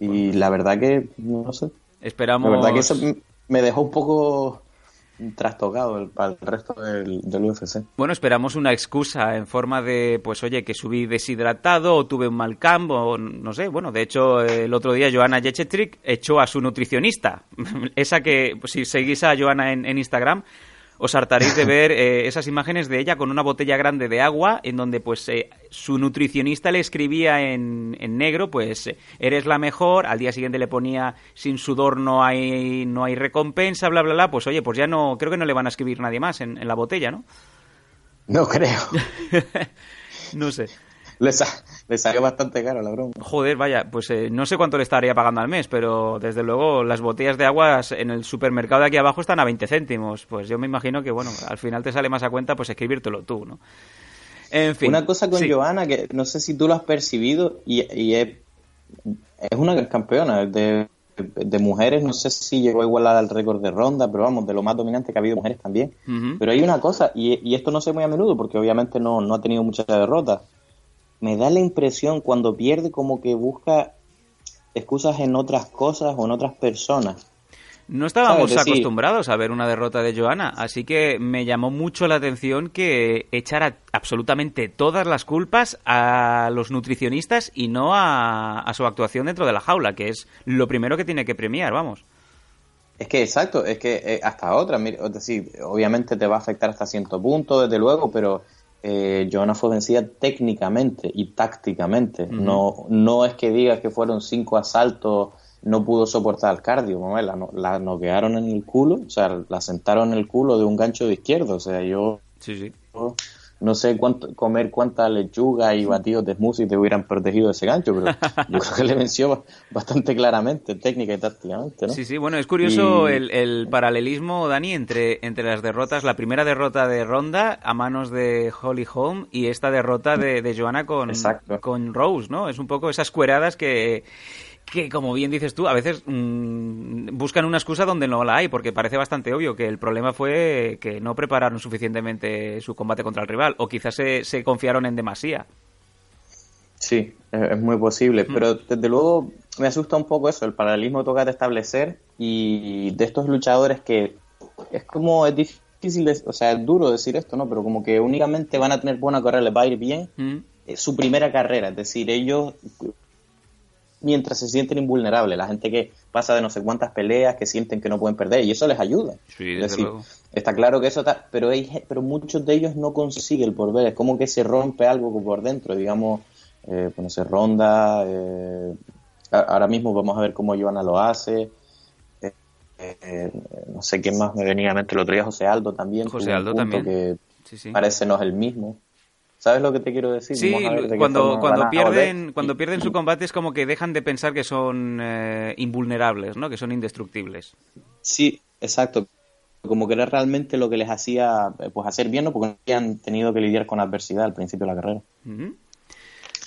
Y la verdad que, no sé, Esperamos. la verdad que eso me dejó un poco trastocado el, para el resto del, UFC. Bueno, esperamos una excusa en forma de, pues oye, que subí deshidratado o tuve un mal campo, o no sé. Bueno, de hecho, el otro día Joana Jechetrick echó a su nutricionista. Esa que, si seguís a Joana en, en Instagram, os hartaréis de ver eh, esas imágenes de ella con una botella grande de agua en donde pues eh, su nutricionista le escribía en, en negro pues eh, eres la mejor al día siguiente le ponía sin sudor no hay no hay recompensa bla bla bla pues oye pues ya no creo que no le van a escribir nadie más en, en la botella no No creo. no sé Le, sa- le salió bastante caro la broma. Joder, vaya, pues eh, no sé cuánto le estaría pagando al mes, pero desde luego las botellas de agua en el supermercado de aquí abajo están a 20 céntimos. Pues yo me imagino que, bueno, al final te sale más a cuenta pues escribírtelo tú, ¿no? En fin. Una cosa con sí. Johanna que no sé si tú lo has percibido y, y es, es una campeona de, de mujeres. No sé si llegó a igualar al récord de ronda, pero vamos, de lo más dominante que ha habido mujeres también. Pero hay una cosa, y, y esto no sé muy a menudo porque obviamente no, no ha tenido muchas derrotas. Me da la impresión cuando pierde como que busca excusas en otras cosas o en otras personas. No estábamos acostumbrados a ver una derrota de Joana, así que me llamó mucho la atención que echara absolutamente todas las culpas a los nutricionistas y no a, a su actuación dentro de la jaula, que es lo primero que tiene que premiar, vamos. Es que exacto, es que eh, hasta otra, mira, obviamente te va a afectar hasta cierto punto, desde luego, pero eh, Johanna fue vencida técnicamente y tácticamente. No no es que digas que fueron cinco asaltos, no pudo soportar el cardio, mamá, la, no- la noquearon en el culo, o sea, la sentaron en el culo de un gancho de izquierdo, o sea, yo Sí, sí. yo no sé cuánto comer cuánta lechuga y batidos de smoothie te hubieran protegido de ese gancho, pero yo creo que le venció bastante claramente, técnica y tácticamente, ¿no? Sí, sí, bueno, es curioso Y- el, el paralelismo, Dani, entre, entre las derrotas, la primera derrota de Ronda a manos de Holly Holm y esta derrota de, de Joanna con, con Rose, ¿no? Es un poco esas cueradas que, que, como bien dices tú, a veces mm, buscan una excusa donde no la hay, porque parece bastante obvio que el problema fue que no prepararon suficientemente su combate contra el rival, o quizás se, se confiaron en demasía. Sí, es, muy posible, pero desde luego me asusta un poco eso, el paralelismo toca de establecer y de estos luchadores que es como es difícil, de- o sea, es duro decir esto, ¿no? Pero como que únicamente van a tener buena carrera, les va a ir bien Mm. eh, su primera carrera, es decir, ellos mientras se sienten invulnerables, la gente que pasa de no sé cuántas peleas, que sienten que no pueden perder y eso les ayuda. Sí, Es desde decir, luego. Está claro que eso está, pero hay, pero muchos de ellos no consiguen por ver, es como que se rompe algo por dentro, digamos, eh, pues no sé, Ronda, eh, ahora mismo vamos a ver cómo Joana lo hace, eh, eh, no sé quién más me venía a mente el otro día, José Aldo también, José Aldo también. que Sí, sí. parece no es el mismo. ¿Sabes lo que te quiero decir? Sí, ver cuando, pierden cuando pierden su combate es como que dejan de pensar que son eh, invulnerables, ¿no? Que son indestructibles. Sí, exacto. Como que era realmente lo que les hacía eh, pues hacer bien, ¿no? Porque no habían tenido que lidiar con adversidad al principio de la carrera. Ujú.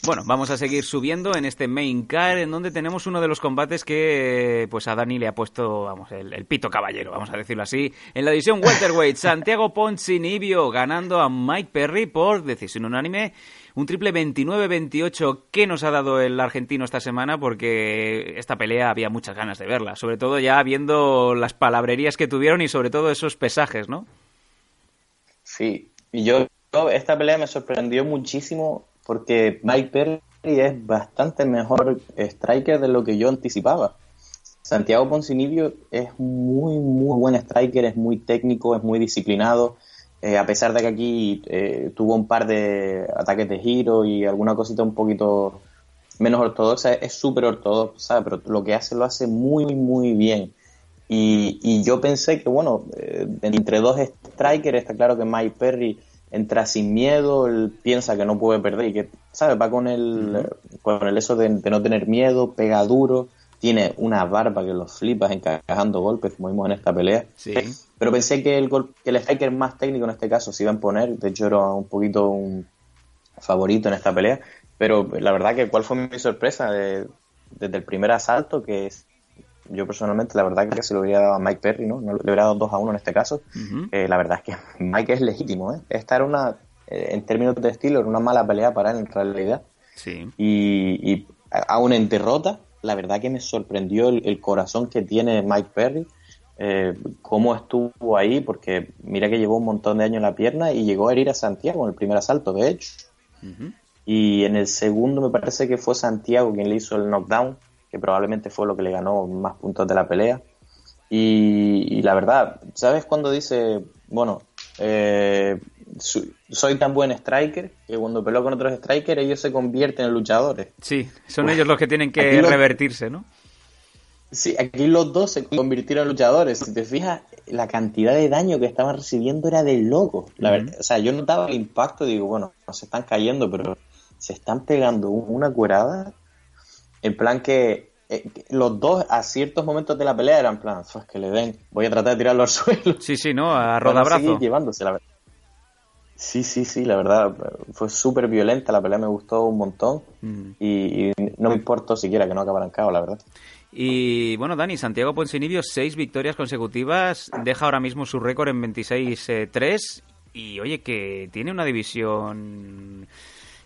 Bueno, vamos a seguir subiendo en este main car, en donde tenemos uno de los combates que pues a Dani le ha puesto, vamos, el, pito caballero, vamos a decirlo así. En la división welterweight, Santiago Poncinibio ganando a Mike Perry por decisión unánime. Un triple 29-28 que nos ha dado el argentino esta semana porque esta pelea había muchas ganas de verla. Sobre todo ya viendo las palabrerías que tuvieron y sobre todo esos pesajes, ¿no? Sí, y yo esta pelea me sorprendió muchísimo porque Mike Perry es bastante mejor striker de lo que yo anticipaba. Santiago Poncinibio es muy, muy buen striker, es muy técnico, es muy disciplinado. Eh, a pesar de que aquí eh, tuvo un par de ataques de giro y alguna cosita un poquito menos ortodoxa, es súper ortodoxa, pero lo que hace lo hace muy, muy bien. Y, y yo pensé que, bueno, eh, entre dos strikers está claro que Mike Perry entra sin miedo, él piensa que no puede perder y que, ¿sabes? Va con el, con el eso de, de no tener miedo, pega duro, tiene una barba que los flipas encajando golpes, como vimos en esta pelea. Sí. Pero pensé que el, gol- que el striker más técnico en este caso se iba a imponer, de hecho era un poquito un favorito en esta pelea, pero la verdad que cuál fue mi sorpresa de- desde el primer asalto, que es, yo personalmente la verdad que se lo hubiera dado a Mike Perry, ¿no? No le hubiera dado 2 a 1 en este caso. Eh, la verdad es que Mike es legítimo, ¿eh? Esta era una, eh, en términos de estilo, era una mala pelea para él en realidad. Sí. Y, y aún en derrota, la verdad que me sorprendió el, el corazón que tiene Mike Perry, eh, cómo estuvo ahí, porque mira que llevó un montón de años en la pierna y llegó a herir a Santiago en el primer asalto, de hecho. Y en el segundo me parece que fue Santiago quien le hizo el knockdown, que probablemente fue lo que le ganó más puntos de la pelea. Y, y la verdad, ¿sabes cuando dice, bueno, eh, su- soy tan buen striker que cuando peleo con otros strikers ellos se convierten en luchadores? Sí, son Uf, ellos los que tienen que lo- revertirse, ¿no? Sí, aquí los dos se convirtieron en luchadores. Si te fijas, la cantidad de daño que estaban recibiendo era de loco. La verdad, o sea, yo notaba el impacto digo, bueno, no se están cayendo, pero se están pegando un- una curada. En plan que, eh, que los dos a ciertos momentos de la pelea eran plan, pues que le den, voy a tratar de tirarlo al suelo. Sí, sí, ¿no? A rodabrazo. llevándose, la. Sí, sí, sí, la verdad, fue súper violenta, la pelea me gustó un montón Mm. y, y no me importó siquiera que no acabaran cao, la verdad. Y bueno, Dani, Santiago Poncinibio, seis victorias consecutivas, deja ahora mismo su récord en 26-3 y oye, que tiene una división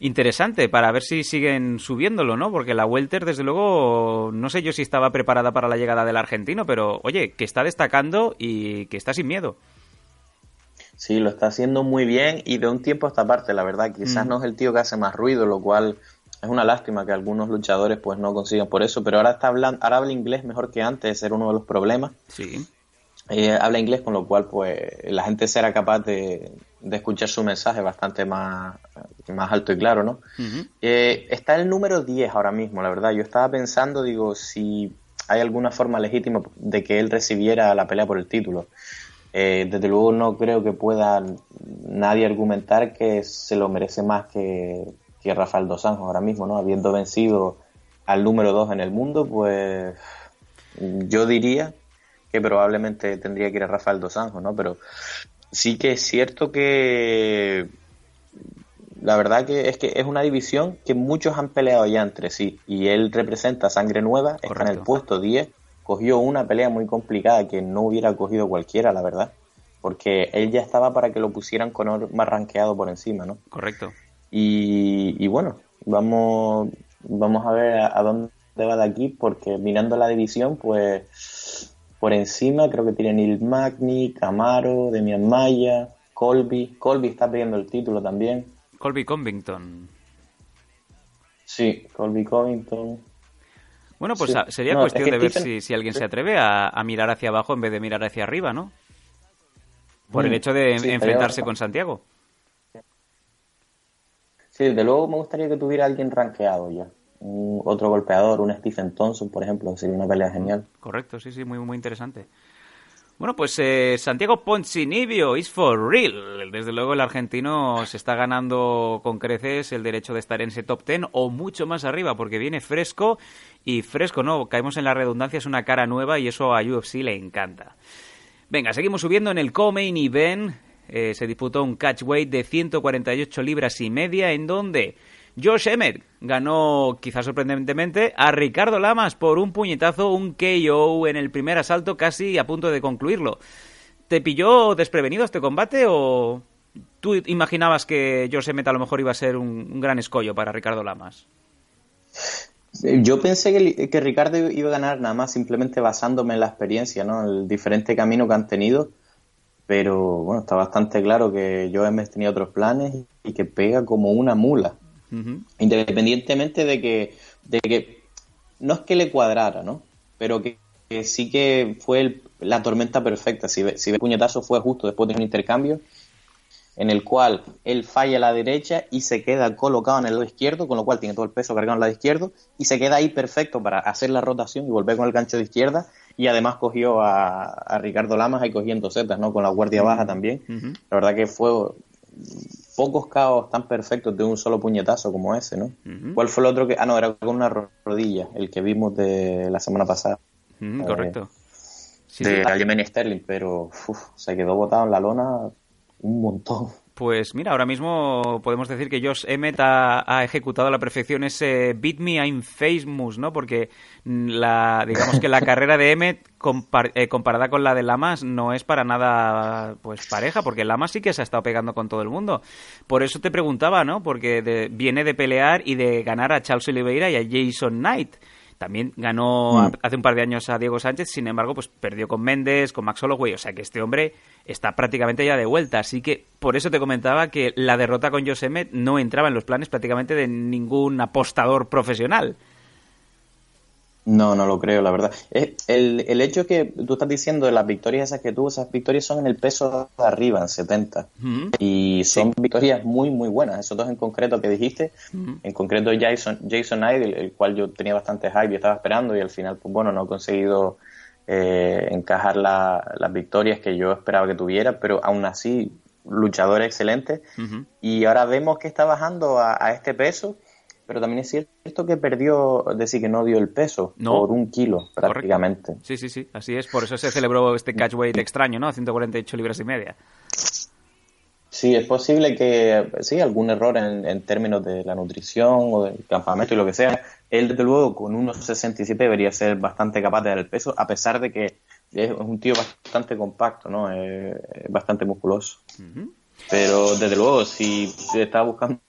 interesante para ver si siguen subiéndolo, ¿no? Porque la Welter, desde luego, no sé yo si estaba preparada para la llegada del argentino, pero oye, que está destacando y que está sin miedo. Sí, lo está haciendo muy bien y de un tiempo a esta parte, la verdad. Quizás Mm. no es el tío que hace más ruido, lo cual es una lástima que algunos luchadores pues no consigan por eso, pero ahora está hablando, ahora habla inglés mejor que antes, era uno de los problemas. Sí. Eh, habla inglés, con lo cual pues la gente será capaz de, de escuchar su mensaje bastante más, más alto y claro, ¿no? Eh, está el número 10 ahora mismo, la verdad. Yo estaba pensando, digo, si hay alguna forma legítima de que él recibiera la pelea por el título. Eh, desde luego no creo que pueda nadie argumentar que se lo merece más que, que Rafael Dos Anjos ahora mismo, ¿no? Habiendo vencido al número 2 en el mundo, pues yo diría que probablemente tendría que ir a Rafael Dos Anjos, ¿no? Pero sí que es cierto que la verdad que es que es una división que muchos han peleado ya entre sí y él representa sangre nueva, está en el puesto 10, cogió una pelea muy complicada que no hubiera cogido cualquiera, la verdad, porque él ya estaba para que lo pusieran con más rankeado por encima, ¿no? Correcto. Y, y bueno, Vamos, vamos a ver a, a dónde va de aquí, porque mirando la división, pues por encima creo que tiene Neil Magni, Camaro, Demian Maya, Colby. Colby está pidiendo el título también. Colby Covington. Sí, Colby Covington. Bueno, pues Sí. sería No, cuestión es que de ver si, si alguien se atreve a, a mirar hacia abajo en vez de mirar hacia arriba, ¿no? Por el Mm, hecho de sí, enfrentarse con Santiago. Sí, desde luego me gustaría que tuviera alguien rankeado ya. Un- otro golpeador, un Stephen Thompson, por ejemplo, sería una pelea genial. Correcto, sí, sí, muy, muy interesante. Bueno, pues eh, Santiago Poncinibio is for real. Desde luego el argentino se está ganando con creces el derecho de estar en ese top 10 o mucho más arriba porque viene fresco y fresco, no, caemos en la redundancia, es una cara nueva y eso a UFC le encanta. Venga, seguimos subiendo en el co-main event. Eh, se disputó un catchweight de 148 libras y media en donde Josh Emmett ganó, quizás sorprendentemente, a Ricardo Lamas por un puñetazo, un KO en el primer asalto casi a punto de concluirlo. ¿Te pilló desprevenido este combate o tú imaginabas que Josh Emmett a lo mejor iba a ser un, gran escollo para Ricardo Lamas? Yo pensé que, que Ricardo iba a ganar nada más simplemente basándome en la experiencia, ¿no? El diferente camino que han tenido. Pero bueno, está bastante claro que Joe Emmett tenía otros planes y que pega como una mula. Independientemente de que, de que no es que le cuadrara, ¿no? Pero que, que sí que fue el- la tormenta perfecta. Si ve, si ve puñetazo fue justo después de un intercambio en el cual él falla a la derecha y se queda colocado en el lado izquierdo, con lo cual tiene todo el peso cargado en el lado izquierdo y se queda ahí perfecto para hacer la rotación y volver con el gancho de izquierda y además cogió a, a Ricardo Lamas ahí cogiendo setas, ¿no? Con la guardia baja también. La verdad que fue pocos caos tan perfectos de un solo puñetazo como ese, ¿no? ¿Cuál fue el otro que...? Ah, no, era con una ro- rodilla, el que vimos de la semana pasada. Eh, correcto. Sí, de sí. Sterling, pero uf, se quedó botado en la lona un montón. Pues mira, ahora mismo podemos decir que Josh Emmett ha, ha ejecutado a la perfección ese Beat Me I'm Famous, ¿no? Porque la, digamos que la carrera de Emmett compar- eh, comparada con la de Lamas no es para nada pues pareja, porque Lamas sí que se ha estado pegando con todo el mundo. Por eso te preguntaba, ¿no? Porque de- viene de pelear y de ganar a Charles Oliveira y a Jason Knight. También ganó Mm. hace un par de años a Diego Sánchez, sin embargo, pues perdió con Méndez, con Max Holloway, o sea que este hombre está prácticamente ya de vuelta, así que por eso te comentaba que la derrota con Josh Emmett no entraba en los planes prácticamente de ningún apostador profesional. No, no lo creo, la verdad. El, el hecho que tú estás diciendo de las victorias esas que tuvo, esas victorias son en el peso de arriba, en 70. Y son victorias muy, muy buenas. Esos dos en concreto que dijiste, en concreto Jason, Jason Knight, el, cual yo tenía bastante hype y estaba esperando, y al final, pues bueno, no he conseguido eh, encajar la- las victorias que yo esperaba que tuviera, pero aún así, luchador excelente. Y ahora vemos que está bajando a, a este peso, pero también es cierto que perdió, es decir, que no dio el peso No. por un kilo prácticamente. Sí, sí, sí, así es, por eso se celebró este catchweight extraño, ¿no? A 148 libras y media. Sí, es posible que sí, algún error en, en términos de la nutrición o del campamento y lo que sea. Él, desde luego, con unos 67 debería ser bastante capaz de dar el peso, a pesar de que es un tío bastante compacto, ¿no? Es bastante musculoso. Pero, desde luego, si está buscando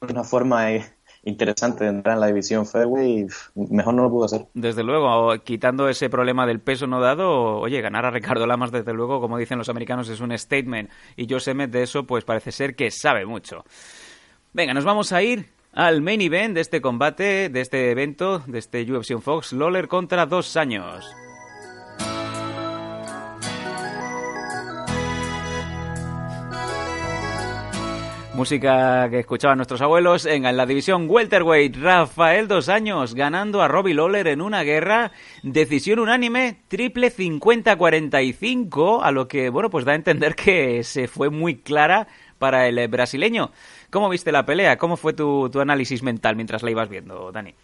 una forma eh, interesante entrar en la división Fairway, mejor no lo pudo hacer. Desde luego, quitando ese problema del peso no dado, oye, ganar a Ricardo Lamas, desde luego, como dicen los americanos, es un statement. Y Josh Emmett de eso, pues parece ser que sabe mucho. Venga, nos vamos a ir al main event de este combate, de este evento, de este UFC Fox, Lawler contra dos años. Música que escuchaban nuestros abuelos en la división welterweight. Rafael Dos Años ganando a Robbie Lawler en una guerra. Decisión unánime, triple 50-45, a lo que, bueno, pues da a entender que se fue muy clara para el eh, brasileño. ¿Cómo viste la pelea? ¿Cómo fue tu, tu análisis mental mientras la ibas viendo, Dani?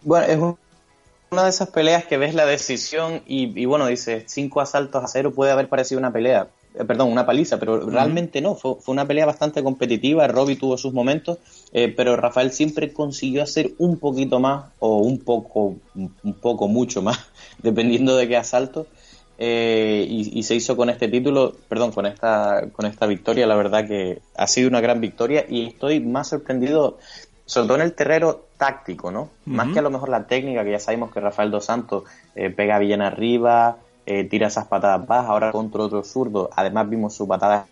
Bueno, es un- una de esas peleas que ves la decisión y, y bueno, dices, cinco asaltos a cero puede haber parecido una pelea, eh, perdón, una paliza, pero realmente no, fue, fue una pelea bastante competitiva, Robbie tuvo sus momentos, eh, pero Rafael siempre consiguió hacer un poquito más o un poco, un poco mucho más, dependiendo de qué asalto. eh, y, y se hizo con este título, perdón, con esta, con esta victoria, la verdad que ha sido una gran victoria y estoy más sorprendido sobre todo en el terreno táctico, ¿no? Más que a lo mejor la técnica, que ya sabemos que Rafael Dos Santos eh, pega bien arriba, eh, tira esas patadas bajas, ahora contra otro zurdo. Además vimos su patada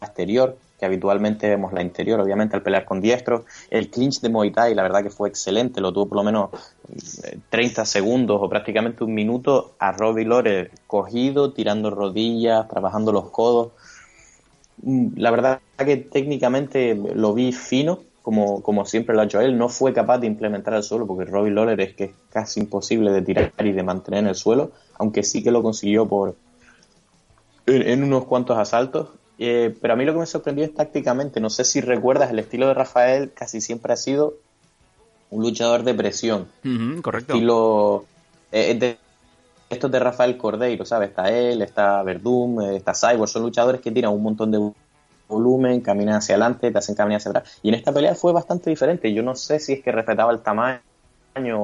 exterior, que habitualmente vemos la interior, obviamente, al pelear con diestro. El clinch de Muay Thai, la verdad que fue excelente, lo tuvo por lo menos eh, 30 segundos o prácticamente un minuto a Robbie Lore cogido, tirando rodillas, trabajando los codos. Mm, La verdad que técnicamente lo vi fino, como, como siempre lo ha hecho él. No fue capaz de implementar el suelo, porque Robbie Lawler es que es casi imposible de tirar y de mantener en el suelo, aunque sí que lo consiguió por en, en unos cuantos asaltos. Eh, pero a mí lo que me sorprendió es tácticamente, no sé si recuerdas, el estilo de Rafael casi siempre ha sido un luchador de presión. Correcto. Estilo eh, de estos de Rafael Cordeiro, ¿sabes? Está él, está Verdum, eh, está Cyborg, son luchadores que tiran un montón de volumen, caminan hacia adelante, te hacen caminar hacia atrás. Y en esta pelea fue bastante diferente. Yo no sé si es que respetaba el tamaño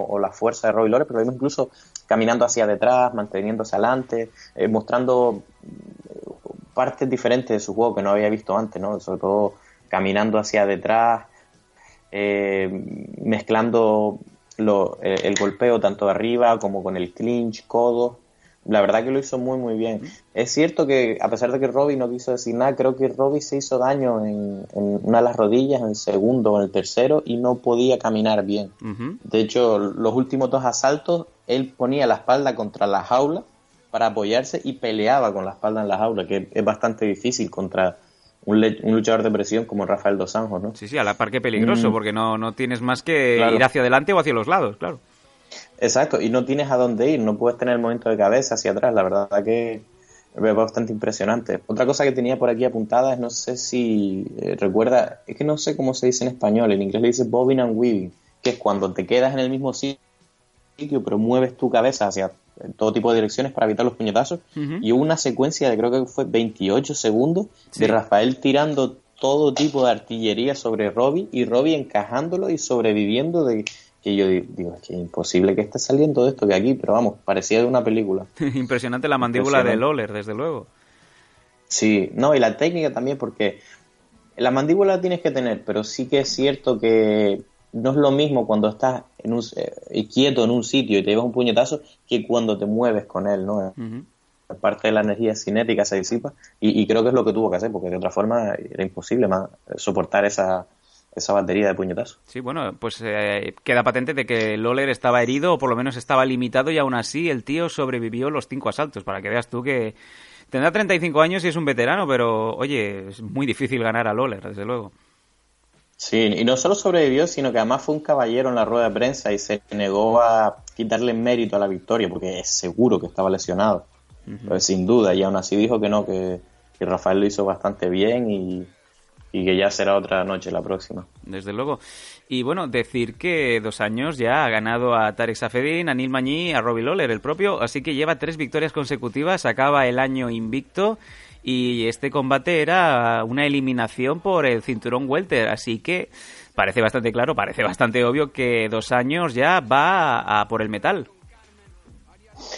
o la fuerza de Robbie Lawler, pero vimos incluso caminando hacia detrás, manteniéndose adelante, eh, mostrando eh, partes diferentes de su juego que no había visto antes, ¿no? Sobre todo caminando hacia detrás, eh, mezclando lo- el, el golpeo tanto de arriba como con el clinch, codo. La verdad que lo hizo muy muy bien. Es cierto que a pesar de que Robbie no quiso decir nada, creo que Robbie se hizo daño en, en una de las rodillas, en el segundo o en el tercero y no podía caminar bien. De hecho, los últimos dos asaltos, él ponía la espalda contra la jaula para apoyarse y peleaba con la espalda en la jaula, que es bastante difícil contra un, un luchador de presión como Rafael Dos Anjos, ¿no? Sí, sí, a la par que peligroso, Mm. porque no, no tienes más que Claro. ir hacia adelante o hacia los lados, claro. Exacto, y no tienes a dónde ir, no puedes tener el movimiento de cabeza hacia atrás, la verdad que es bastante impresionante. Otra cosa que tenía por aquí apuntada es, no sé si eh, recuerda, es que no sé cómo se dice en español, en inglés le dice bobbing and weaving, que es cuando te quedas en el mismo sitio, pero mueves tu cabeza hacia todo tipo de direcciones para evitar los puñetazos. Y hubo una secuencia de creo que fue 28 segundos de Rafael tirando todo tipo de artillería sobre Robbie y Robbie encajándolo y sobreviviendo de que yo di- digo, es que es imposible que esté saliendo de esto de aquí, pero vamos, parecía de una película. Impresionante la mandíbula de Impresionante. Lawler, desde luego. Sí, no, y la técnica también, porque la mandíbula la tienes que tener, pero sí que es cierto que no es lo mismo cuando estás en un, eh, quieto en un sitio y te llevas un puñetazo que cuando te mueves con él, ¿no? Ujú. Parte de la energía cinética se disipa y, y creo que es lo que tuvo que hacer, porque de otra forma era imposible más soportar esa, esa batería de puñetazos. Sí, bueno, pues eh, queda patente de que Lawler estaba herido o por lo menos estaba limitado y aún así el tío sobrevivió los cinco asaltos, para que veas tú que tendrá 35 años y es un veterano, pero oye, es muy difícil ganar a Lawler, desde luego. Sí, y no solo sobrevivió, sino que además fue un caballero en la rueda de prensa y se negó a quitarle mérito a la victoria, porque es seguro que estaba lesionado. Pues sin duda, y aún así dijo que no, que, que Rafael lo hizo bastante bien y, y que ya será otra noche la próxima. Desde luego. Y bueno, decir que dos años ya ha ganado a Tarek Safedin, a Neil Mañí, a Robbie Lawler, el propio, así que lleva tres victorias consecutivas, acaba el año invicto y este combate era una eliminación por el cinturón welter, así que parece bastante claro, parece bastante obvio que dos años ya va a, a por el metal.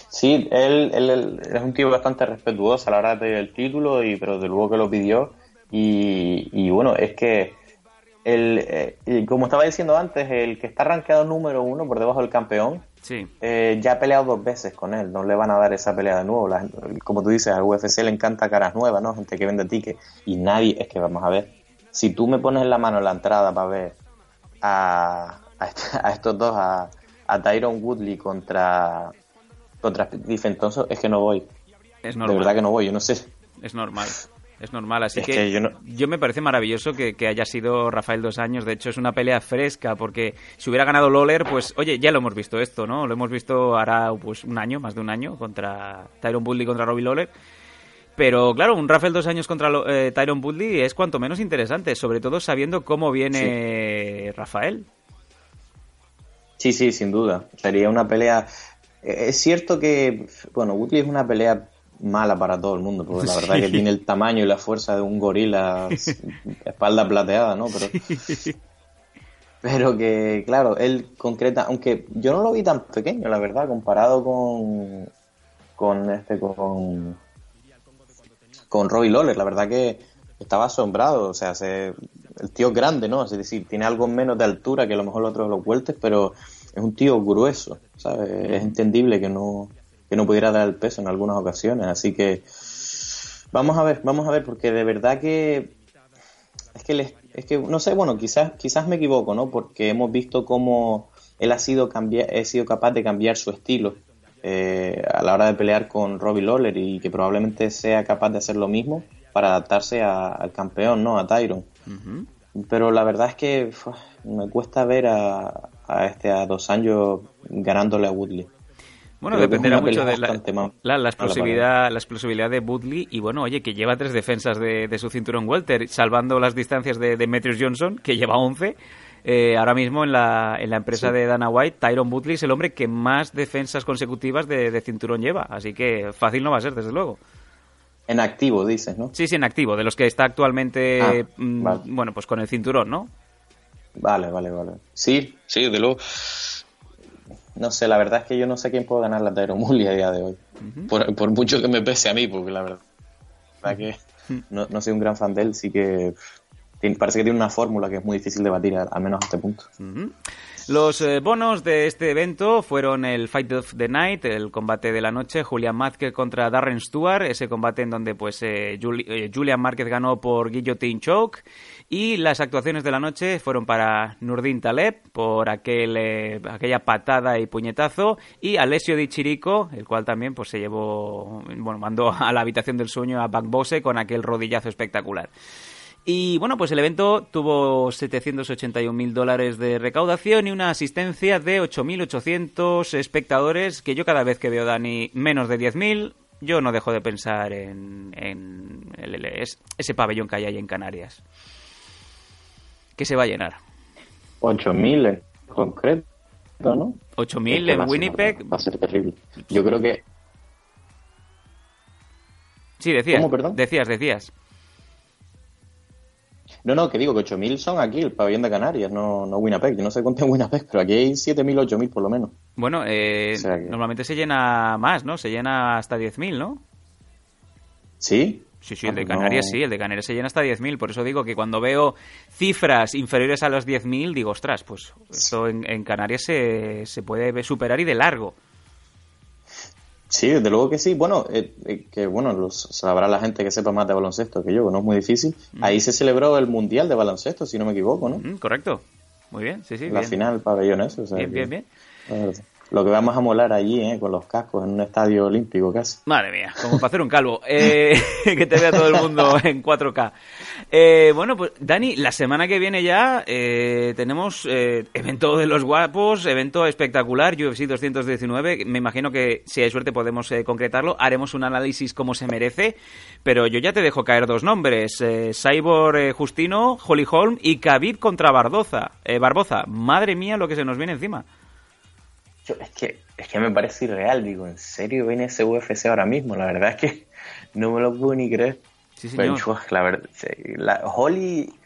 Sí, él, él- él es un tío bastante respetuoso a la hora de pedir el título, y, pero de luego que lo pidió. Y, y bueno, es que, el, eh, como estaba diciendo antes, el que está rankeado número uno por debajo del campeón, Sí. eh, ya ha peleado dos veces con él, no le van a dar esa pelea de nuevo. La como tú dices, al UFC le encanta caras nuevas, ¿no? Gente que vende tickets. Y nadie, es que vamos a ver, si tú me pones la mano en la entrada para ver a, a, est- a estos dos, a, a Tyron Woodley contra, contra Stephen Thompson, es que no voy. Es De normal. verdad que no voy, yo no sé. Es normal. Es normal, así Es que, que yo no- me parece maravilloso que, que haya sido Rafael dos años. De hecho, es una pelea fresca porque si hubiera ganado Lawler, pues oye, ya lo hemos visto esto, ¿no? Lo hemos visto hará pues un año, más de un año, contra Tyron Woodley contra Robbie Lawler. Pero claro, un Rafael dos años contra eh, Tyron es cuanto menos interesante, sobre todo sabiendo cómo viene Rafael. Sí, sí, sin duda. Sería una pelea. eh, Es cierto que, bueno, Woodley es una pelea mala para todo el mundo, porque la verdad Sí. que tiene el tamaño y la fuerza de un gorila, espalda plateada, ¿no? Pero, pero que, claro, él concreta, aunque yo no lo vi tan pequeño, la verdad, comparado con, con este, con, con Robbie Lawler, la verdad que estaba asombrado, o sea, se, el tío es grande, ¿no? Es decir, tiene algo menos de altura que a lo mejor los otros los welters, pero es un tío grueso, ¿sabes? Es entendible que no, que no pudiera dar el peso en algunas ocasiones, así que vamos a ver, vamos a ver, porque de verdad que es que les- es que no sé, bueno, quizás quizás me equivoco, ¿no? Porque hemos visto cómo él ha sido cambiar, ha sido capaz de cambiar su estilo eh, a la hora de pelear con Robbie Lawler y que probablemente sea capaz de hacer lo mismo para adaptarse a- al campeón, ¿no? A Tyron. Pero la verdad es que uf, me cuesta ver a, a este a dos años ganándole a Woodley. Bueno, Creo dependerá mucho de la, la, explosividad, la explosividad de Woodley y bueno, oye, que lleva tres defensas de, de su cinturón welter, salvando las distancias de Demetrius Johnson, que lleva 11. Eh, ahora mismo en la, en la empresa Sí. de Dana White, Tyron Woodley es el hombre que más defensas consecutivas de, de cinturón lleva, así que fácil no va a ser, desde luego. En activo, dices, ¿no? Sí, sí, en activo, de los que está actualmente, Ah, mm, vale. bueno, pues con el cinturón, ¿no? Vale, vale, vale. Sí, sí, de luego. No sé, la verdad es que yo no sé quién puede ganar la Woodley a día de hoy. por, por mucho que me pese a mí, porque la verdad, la verdad que no, no soy un gran fan de él, sí que parece que tiene una fórmula que es muy difícil de batir, al menos a este punto. Los eh, bonos de este evento fueron el Fight of the Night, el combate de la noche, Julian Márquez contra Darren Stewart, ese combate en donde pues eh, eh, Julian Márquez ganó por Guillotine Choke y las actuaciones de la noche fueron para Nurdin Taleb por aquel, eh, aquella patada y puñetazo y Alessio Di Chirico, el cual también pues se llevó, bueno, mandó a la habitación del sueño a Bagbose con aquel rodillazo espectacular. Y bueno, pues el evento tuvo 781.000 dólares de recaudación y una asistencia de 8.800 espectadores, que yo cada vez que veo, Dani, menos de 10.000, yo no dejo de pensar en, en el- el- es- ese pabellón que hay ahí en Canarias. Que se va a llenar. 8.000 en concreto, ¿no? 8.000 Es que va en ser- Winnipeg. Va a ser terrible. Yo creo que Sí, decías. ¿Cómo, perdón? Decías, decías. No, no, que digo que 8.000 son aquí, el pabellón de Canarias, no, no Winnipeg. Yo no sé cuánto es Winnipeg, pero aquí hay 7.000, 8.000 por lo menos. Bueno, eh, O sea que- normalmente se llena más, ¿no? Se llena hasta 10.000, ¿no? ¿Sí? Sí, sí, el de Ah, Canarias no. sí, el de Canarias se llena hasta 10.000. Por eso digo que cuando veo cifras inferiores a los 10.000, digo, ostras, pues esto en, en Canarias se, se puede superar y de largo. Sí, desde luego que sí. Bueno, eh, eh, que bueno, los, sabrá la gente que sepa más de baloncesto que yo, que no es muy difícil. Ahí se celebró el Mundial de Baloncesto, si no me equivoco, ¿no? Mm, correcto. Muy bien, sí, sí. la bien. final, el pabellón ese. o sea Bien, que- bien, bien. Lo que vamos a molar allí, ¿eh? Con los cascos en un estadio olímpico casi. Madre mía, como para hacer un calvo. Eh, que te vea todo el mundo en 4K. Eh, bueno, pues Dani, la semana que viene ya eh, tenemos eh, evento de los guapos, evento espectacular, UFC 219. Me imagino que si hay suerte podemos eh, concretarlo. Haremos un análisis como se merece. Pero yo ya te dejo caer dos nombres. Eh, Cyborg Justino, Holly Holm y Khabib contra Barboza. Eh, Barboza. Madre mía lo que se nos viene encima. Yo, es que es que me parece irreal, digo, ¿en serio viene ese UFC ahora mismo? La verdad es que no me lo puedo ni creer. Sí, Pero, señor. uf, la verdad, la, Holly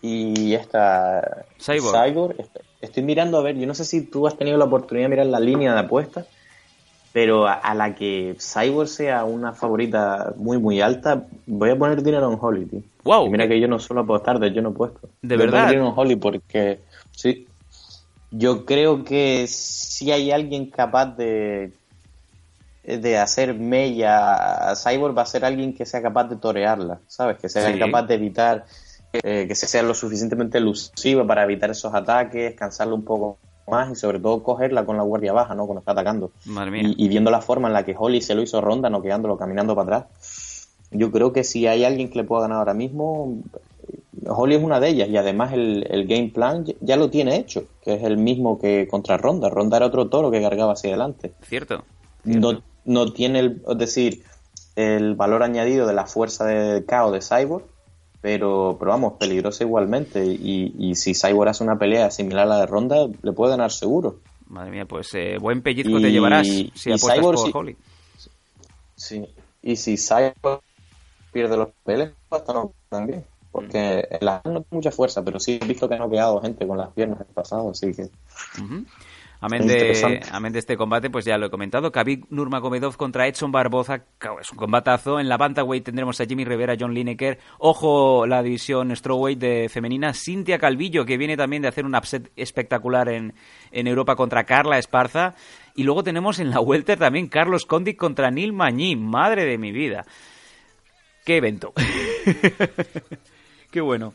y esta Cyborg. Cyborg, est- estoy mirando a ver, yo no sé si tú has tenido la oportunidad de mirar la línea de apuestas, pero a, a la que Cyborg sea una favorita muy muy alta, voy a poner dinero en Holly, tío. Wow. Y mira que yo no suelo apostar, de yo no he puesto. ¿De Voy a verdad? poner dinero en Holly porque sí. Yo creo que si hay alguien capaz de de hacer mella a Cyborg va a ser alguien que sea capaz de torearla, ¿sabes? Que sea Sí. capaz de evitar eh, que se sea lo suficientemente elusiva para evitar esos ataques, cansarla un poco más y sobre todo cogerla con la guardia baja, ¿no? Cuando está atacando. Madre mía. Y, y viendo la forma en la que Holly se lo hizo ronda, noqueándolo, caminando para atrás. Yo creo que si hay alguien que le pueda ganar ahora mismo, Holly es una de ellas y además el, el game plan ya- lo tiene hecho, que es el mismo que contra Ronda. Ronda era otro toro que cargaba hacia adelante. Cierto. No, no tiene, el, es decir, el valor añadido de la fuerza de KO de Cyborg, pero, pero vamos, peligrosa igualmente. Y, y si Cyborg hace una pelea similar a la de Ronda, le puede ganar seguro. Madre mía, pues eh, buen pellizco te llevarás si y apuestas Cyborg por sí- Holly. Sí. Y si Cyborg pierde los peleas, hasta no también. Porque en la no tiene mucha fuerza, pero sí he visto que ha noqueado gente con las piernas el pasado, así que. Amén de, Interesante. amén de este combate, pues ya lo he comentado. Khabib Nurmagomedov contra Edson Barboza. Es un combatazo. En la bantamweight tendremos a Jimmy Rivera, John Lineker. Ojo, la división strawweight de femenina. Cintia Calvillo, que viene también de hacer un upset espectacular en, en Europa contra Carla Esparza. Y luego tenemos en la welter también Carlos Condit contra Neil Mañí. Madre de mi vida. Qué evento. Qué bueno.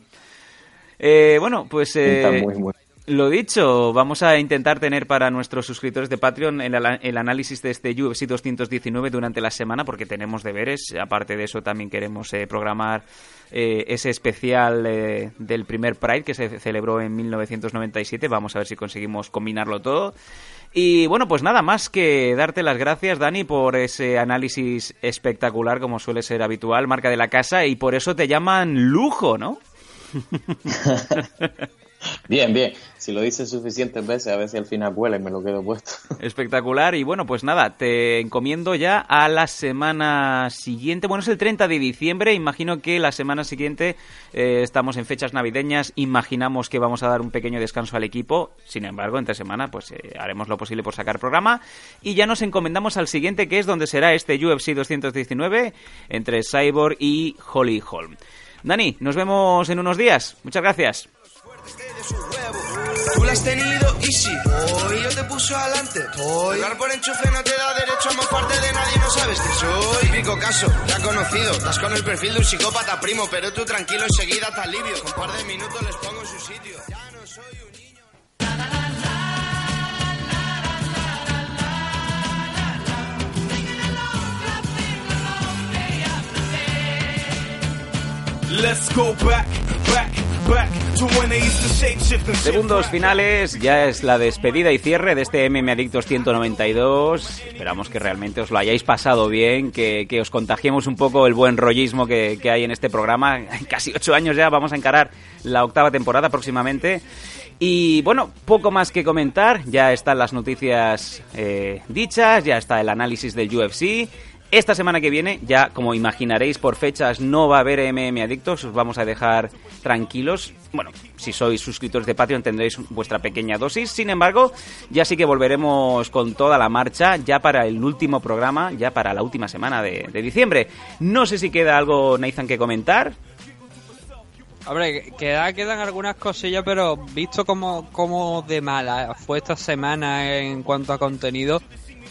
Eh, bueno, pues eh, muy, muy- lo dicho, vamos a intentar tener para nuestros suscriptores de Patreon el, el análisis de este UFC 219 durante la semana porque tenemos deberes. Aparte de eso, también queremos eh, programar eh, ese especial eh, del primer Pride que se celebró en 1997. Vamos a ver si conseguimos combinarlo todo. Y bueno, pues nada más que darte las gracias, Dani, por ese análisis espectacular, como suele ser habitual, marca de la casa, y por eso te llaman lujo, ¿no? Bien, bien. Si lo dices suficientes veces, a si al final vuela y me lo quedo puesto. Espectacular. Y bueno, pues nada, te encomiendo ya a la semana siguiente. Bueno, es el 30 de diciembre. Imagino que la semana siguiente eh, estamos en fechas navideñas. Imaginamos que vamos a dar un pequeño descanso al equipo. Sin embargo, entre semana, pues eh, haremos lo posible por sacar programa. Y ya nos encomendamos al siguiente, que es donde será este UFC 219 entre Cyborg y Holly Holm. Dani, nos vemos en unos días. Muchas gracias. Tú la has tenido easy, hoy yo te puso adelante. Hoy jugar por enchufe no te da derecho a mofarte de nadie, no sabes que soy. Típico caso, ya conocido. Estás con el perfil de un psicópata primo, pero tú tranquilo enseguida te alivio. Con un par de minutos les pongo en su sitio. Ya no soy un niño. Let's go back, back, Segundos finales, ya es la despedida y cierre de este MM Adictos 192. Esperamos que realmente os lo hayáis pasado bien, que, que os contagiemos un poco el buen rollismo que, que hay en este programa. Casi ocho años ya, vamos a encarar la octava temporada próximamente. Y bueno, poco más que comentar, ya están las noticias eh, dichas, ya está el análisis del UFC. Esta semana que viene, ya como imaginaréis por fechas, no va a haber MM Adictos, os vamos a dejar tranquilos. Bueno, si sois suscriptores de Patreon tendréis vuestra pequeña dosis. Sin embargo, ya sí que volveremos con toda la marcha, ya para el último programa, ya para la última semana de, diciembre. No sé si queda algo, Nathan, que comentar. Hombre, queda, quedan algunas cosillas, pero visto como, como de mala fue esta semana en cuanto a contenido,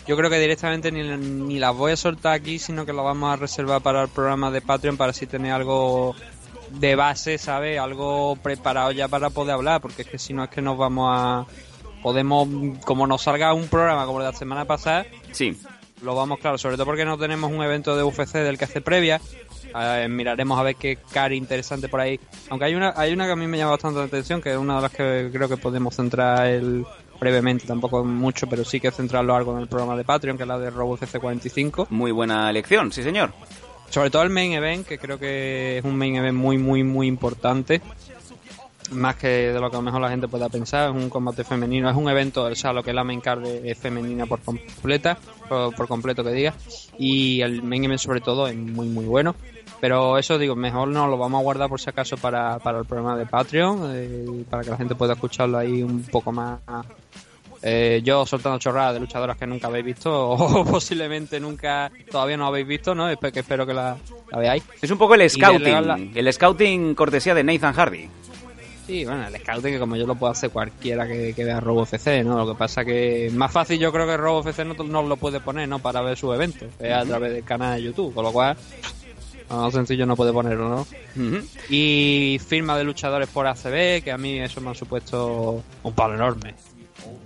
yo creo que directamente ni, ni las voy a soltar aquí, sino que lo vamos a reservar para el programa de Patreon para así tener algo de base, ¿sabes? Algo preparado ya para poder hablar, porque es que si no es que nos vamos a... Podemos, como nos salga un programa como el de la semana pasada, Sí. lo vamos claro, sobre todo porque no tenemos un evento de UFC del que hace previa. Eh, miraremos a ver qué cari interesante por ahí. Aunque hay una, hay una que a mí me llama bastante la atención, que es una de las que creo que podemos centrar el, brevemente, tampoco mucho, pero sí que centrarlo algo en el programa de Patreon, que es la de Robo CC 45. Muy buena elección, sí señor. Sobre todo el main event, que creo que es un main event muy, muy, muy importante. Más que de lo que a lo mejor la gente pueda pensar, es un combate femenino, es un evento, o sea, lo que es la main card es femenina por completa, por, por completo que diga, y el main event sobre todo es muy muy bueno. Pero eso digo, mejor no lo vamos a guardar por si acaso para, para el programa de Patreon, eh, para que la gente pueda escucharlo ahí un poco más. Eh, yo soltando chorradas de luchadoras que nunca habéis visto, o posiblemente nunca, todavía no habéis visto, ¿no? Espe- que espero que la, la veáis. Es un poco el scouting, el scouting cortesía de Nathan Hardy. Sí, bueno, el scouting que como yo lo puedo hacer cualquiera que, que vea Robo FC, ¿no? Lo que pasa que más fácil yo creo que Robo FC no, no lo puede poner, ¿no? Para ver su evento, es a través del canal de YouTube, con lo cual más sencillo no puede ponerlo, ¿no? Y firma de luchadores por ACB, que a mí eso me ha supuesto un palo enorme.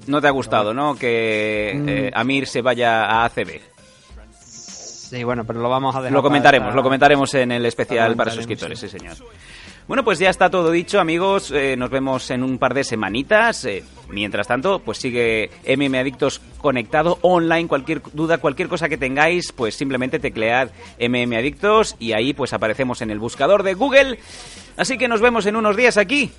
No te ha gustado, ¿no? Que Mm. eh, Amir se vaya a ACB. Sí, bueno, pero lo vamos a dejar Lo comentaremos, para- lo comentaremos en el especial para suscriptores, sí, señor. Bueno, pues ya está todo dicho, amigos. Eh, nos vemos en un par de semanitas. Eh, mientras tanto, pues sigue MM Adictos conectado online. Cualquier duda, cualquier cosa que tengáis, pues simplemente teclead MM Adictos y ahí pues aparecemos en el buscador de Google. Así que nos vemos en unos días aquí,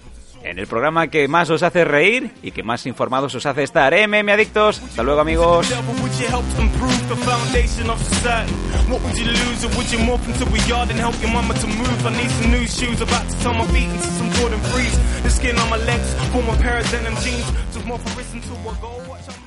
en el programa que más os hace reír y que más informados os hace estar. MM Adictos. Hasta luego, amigos. Devil, would you help improve the foundation of society? What would you lose or would you morph into a yard and help your mama to move? I need some new shoes, about to turn my feet into some Jordan 3s. The skin on my legs form a pair of denim jeans. Just More for listen to a go. Watch how many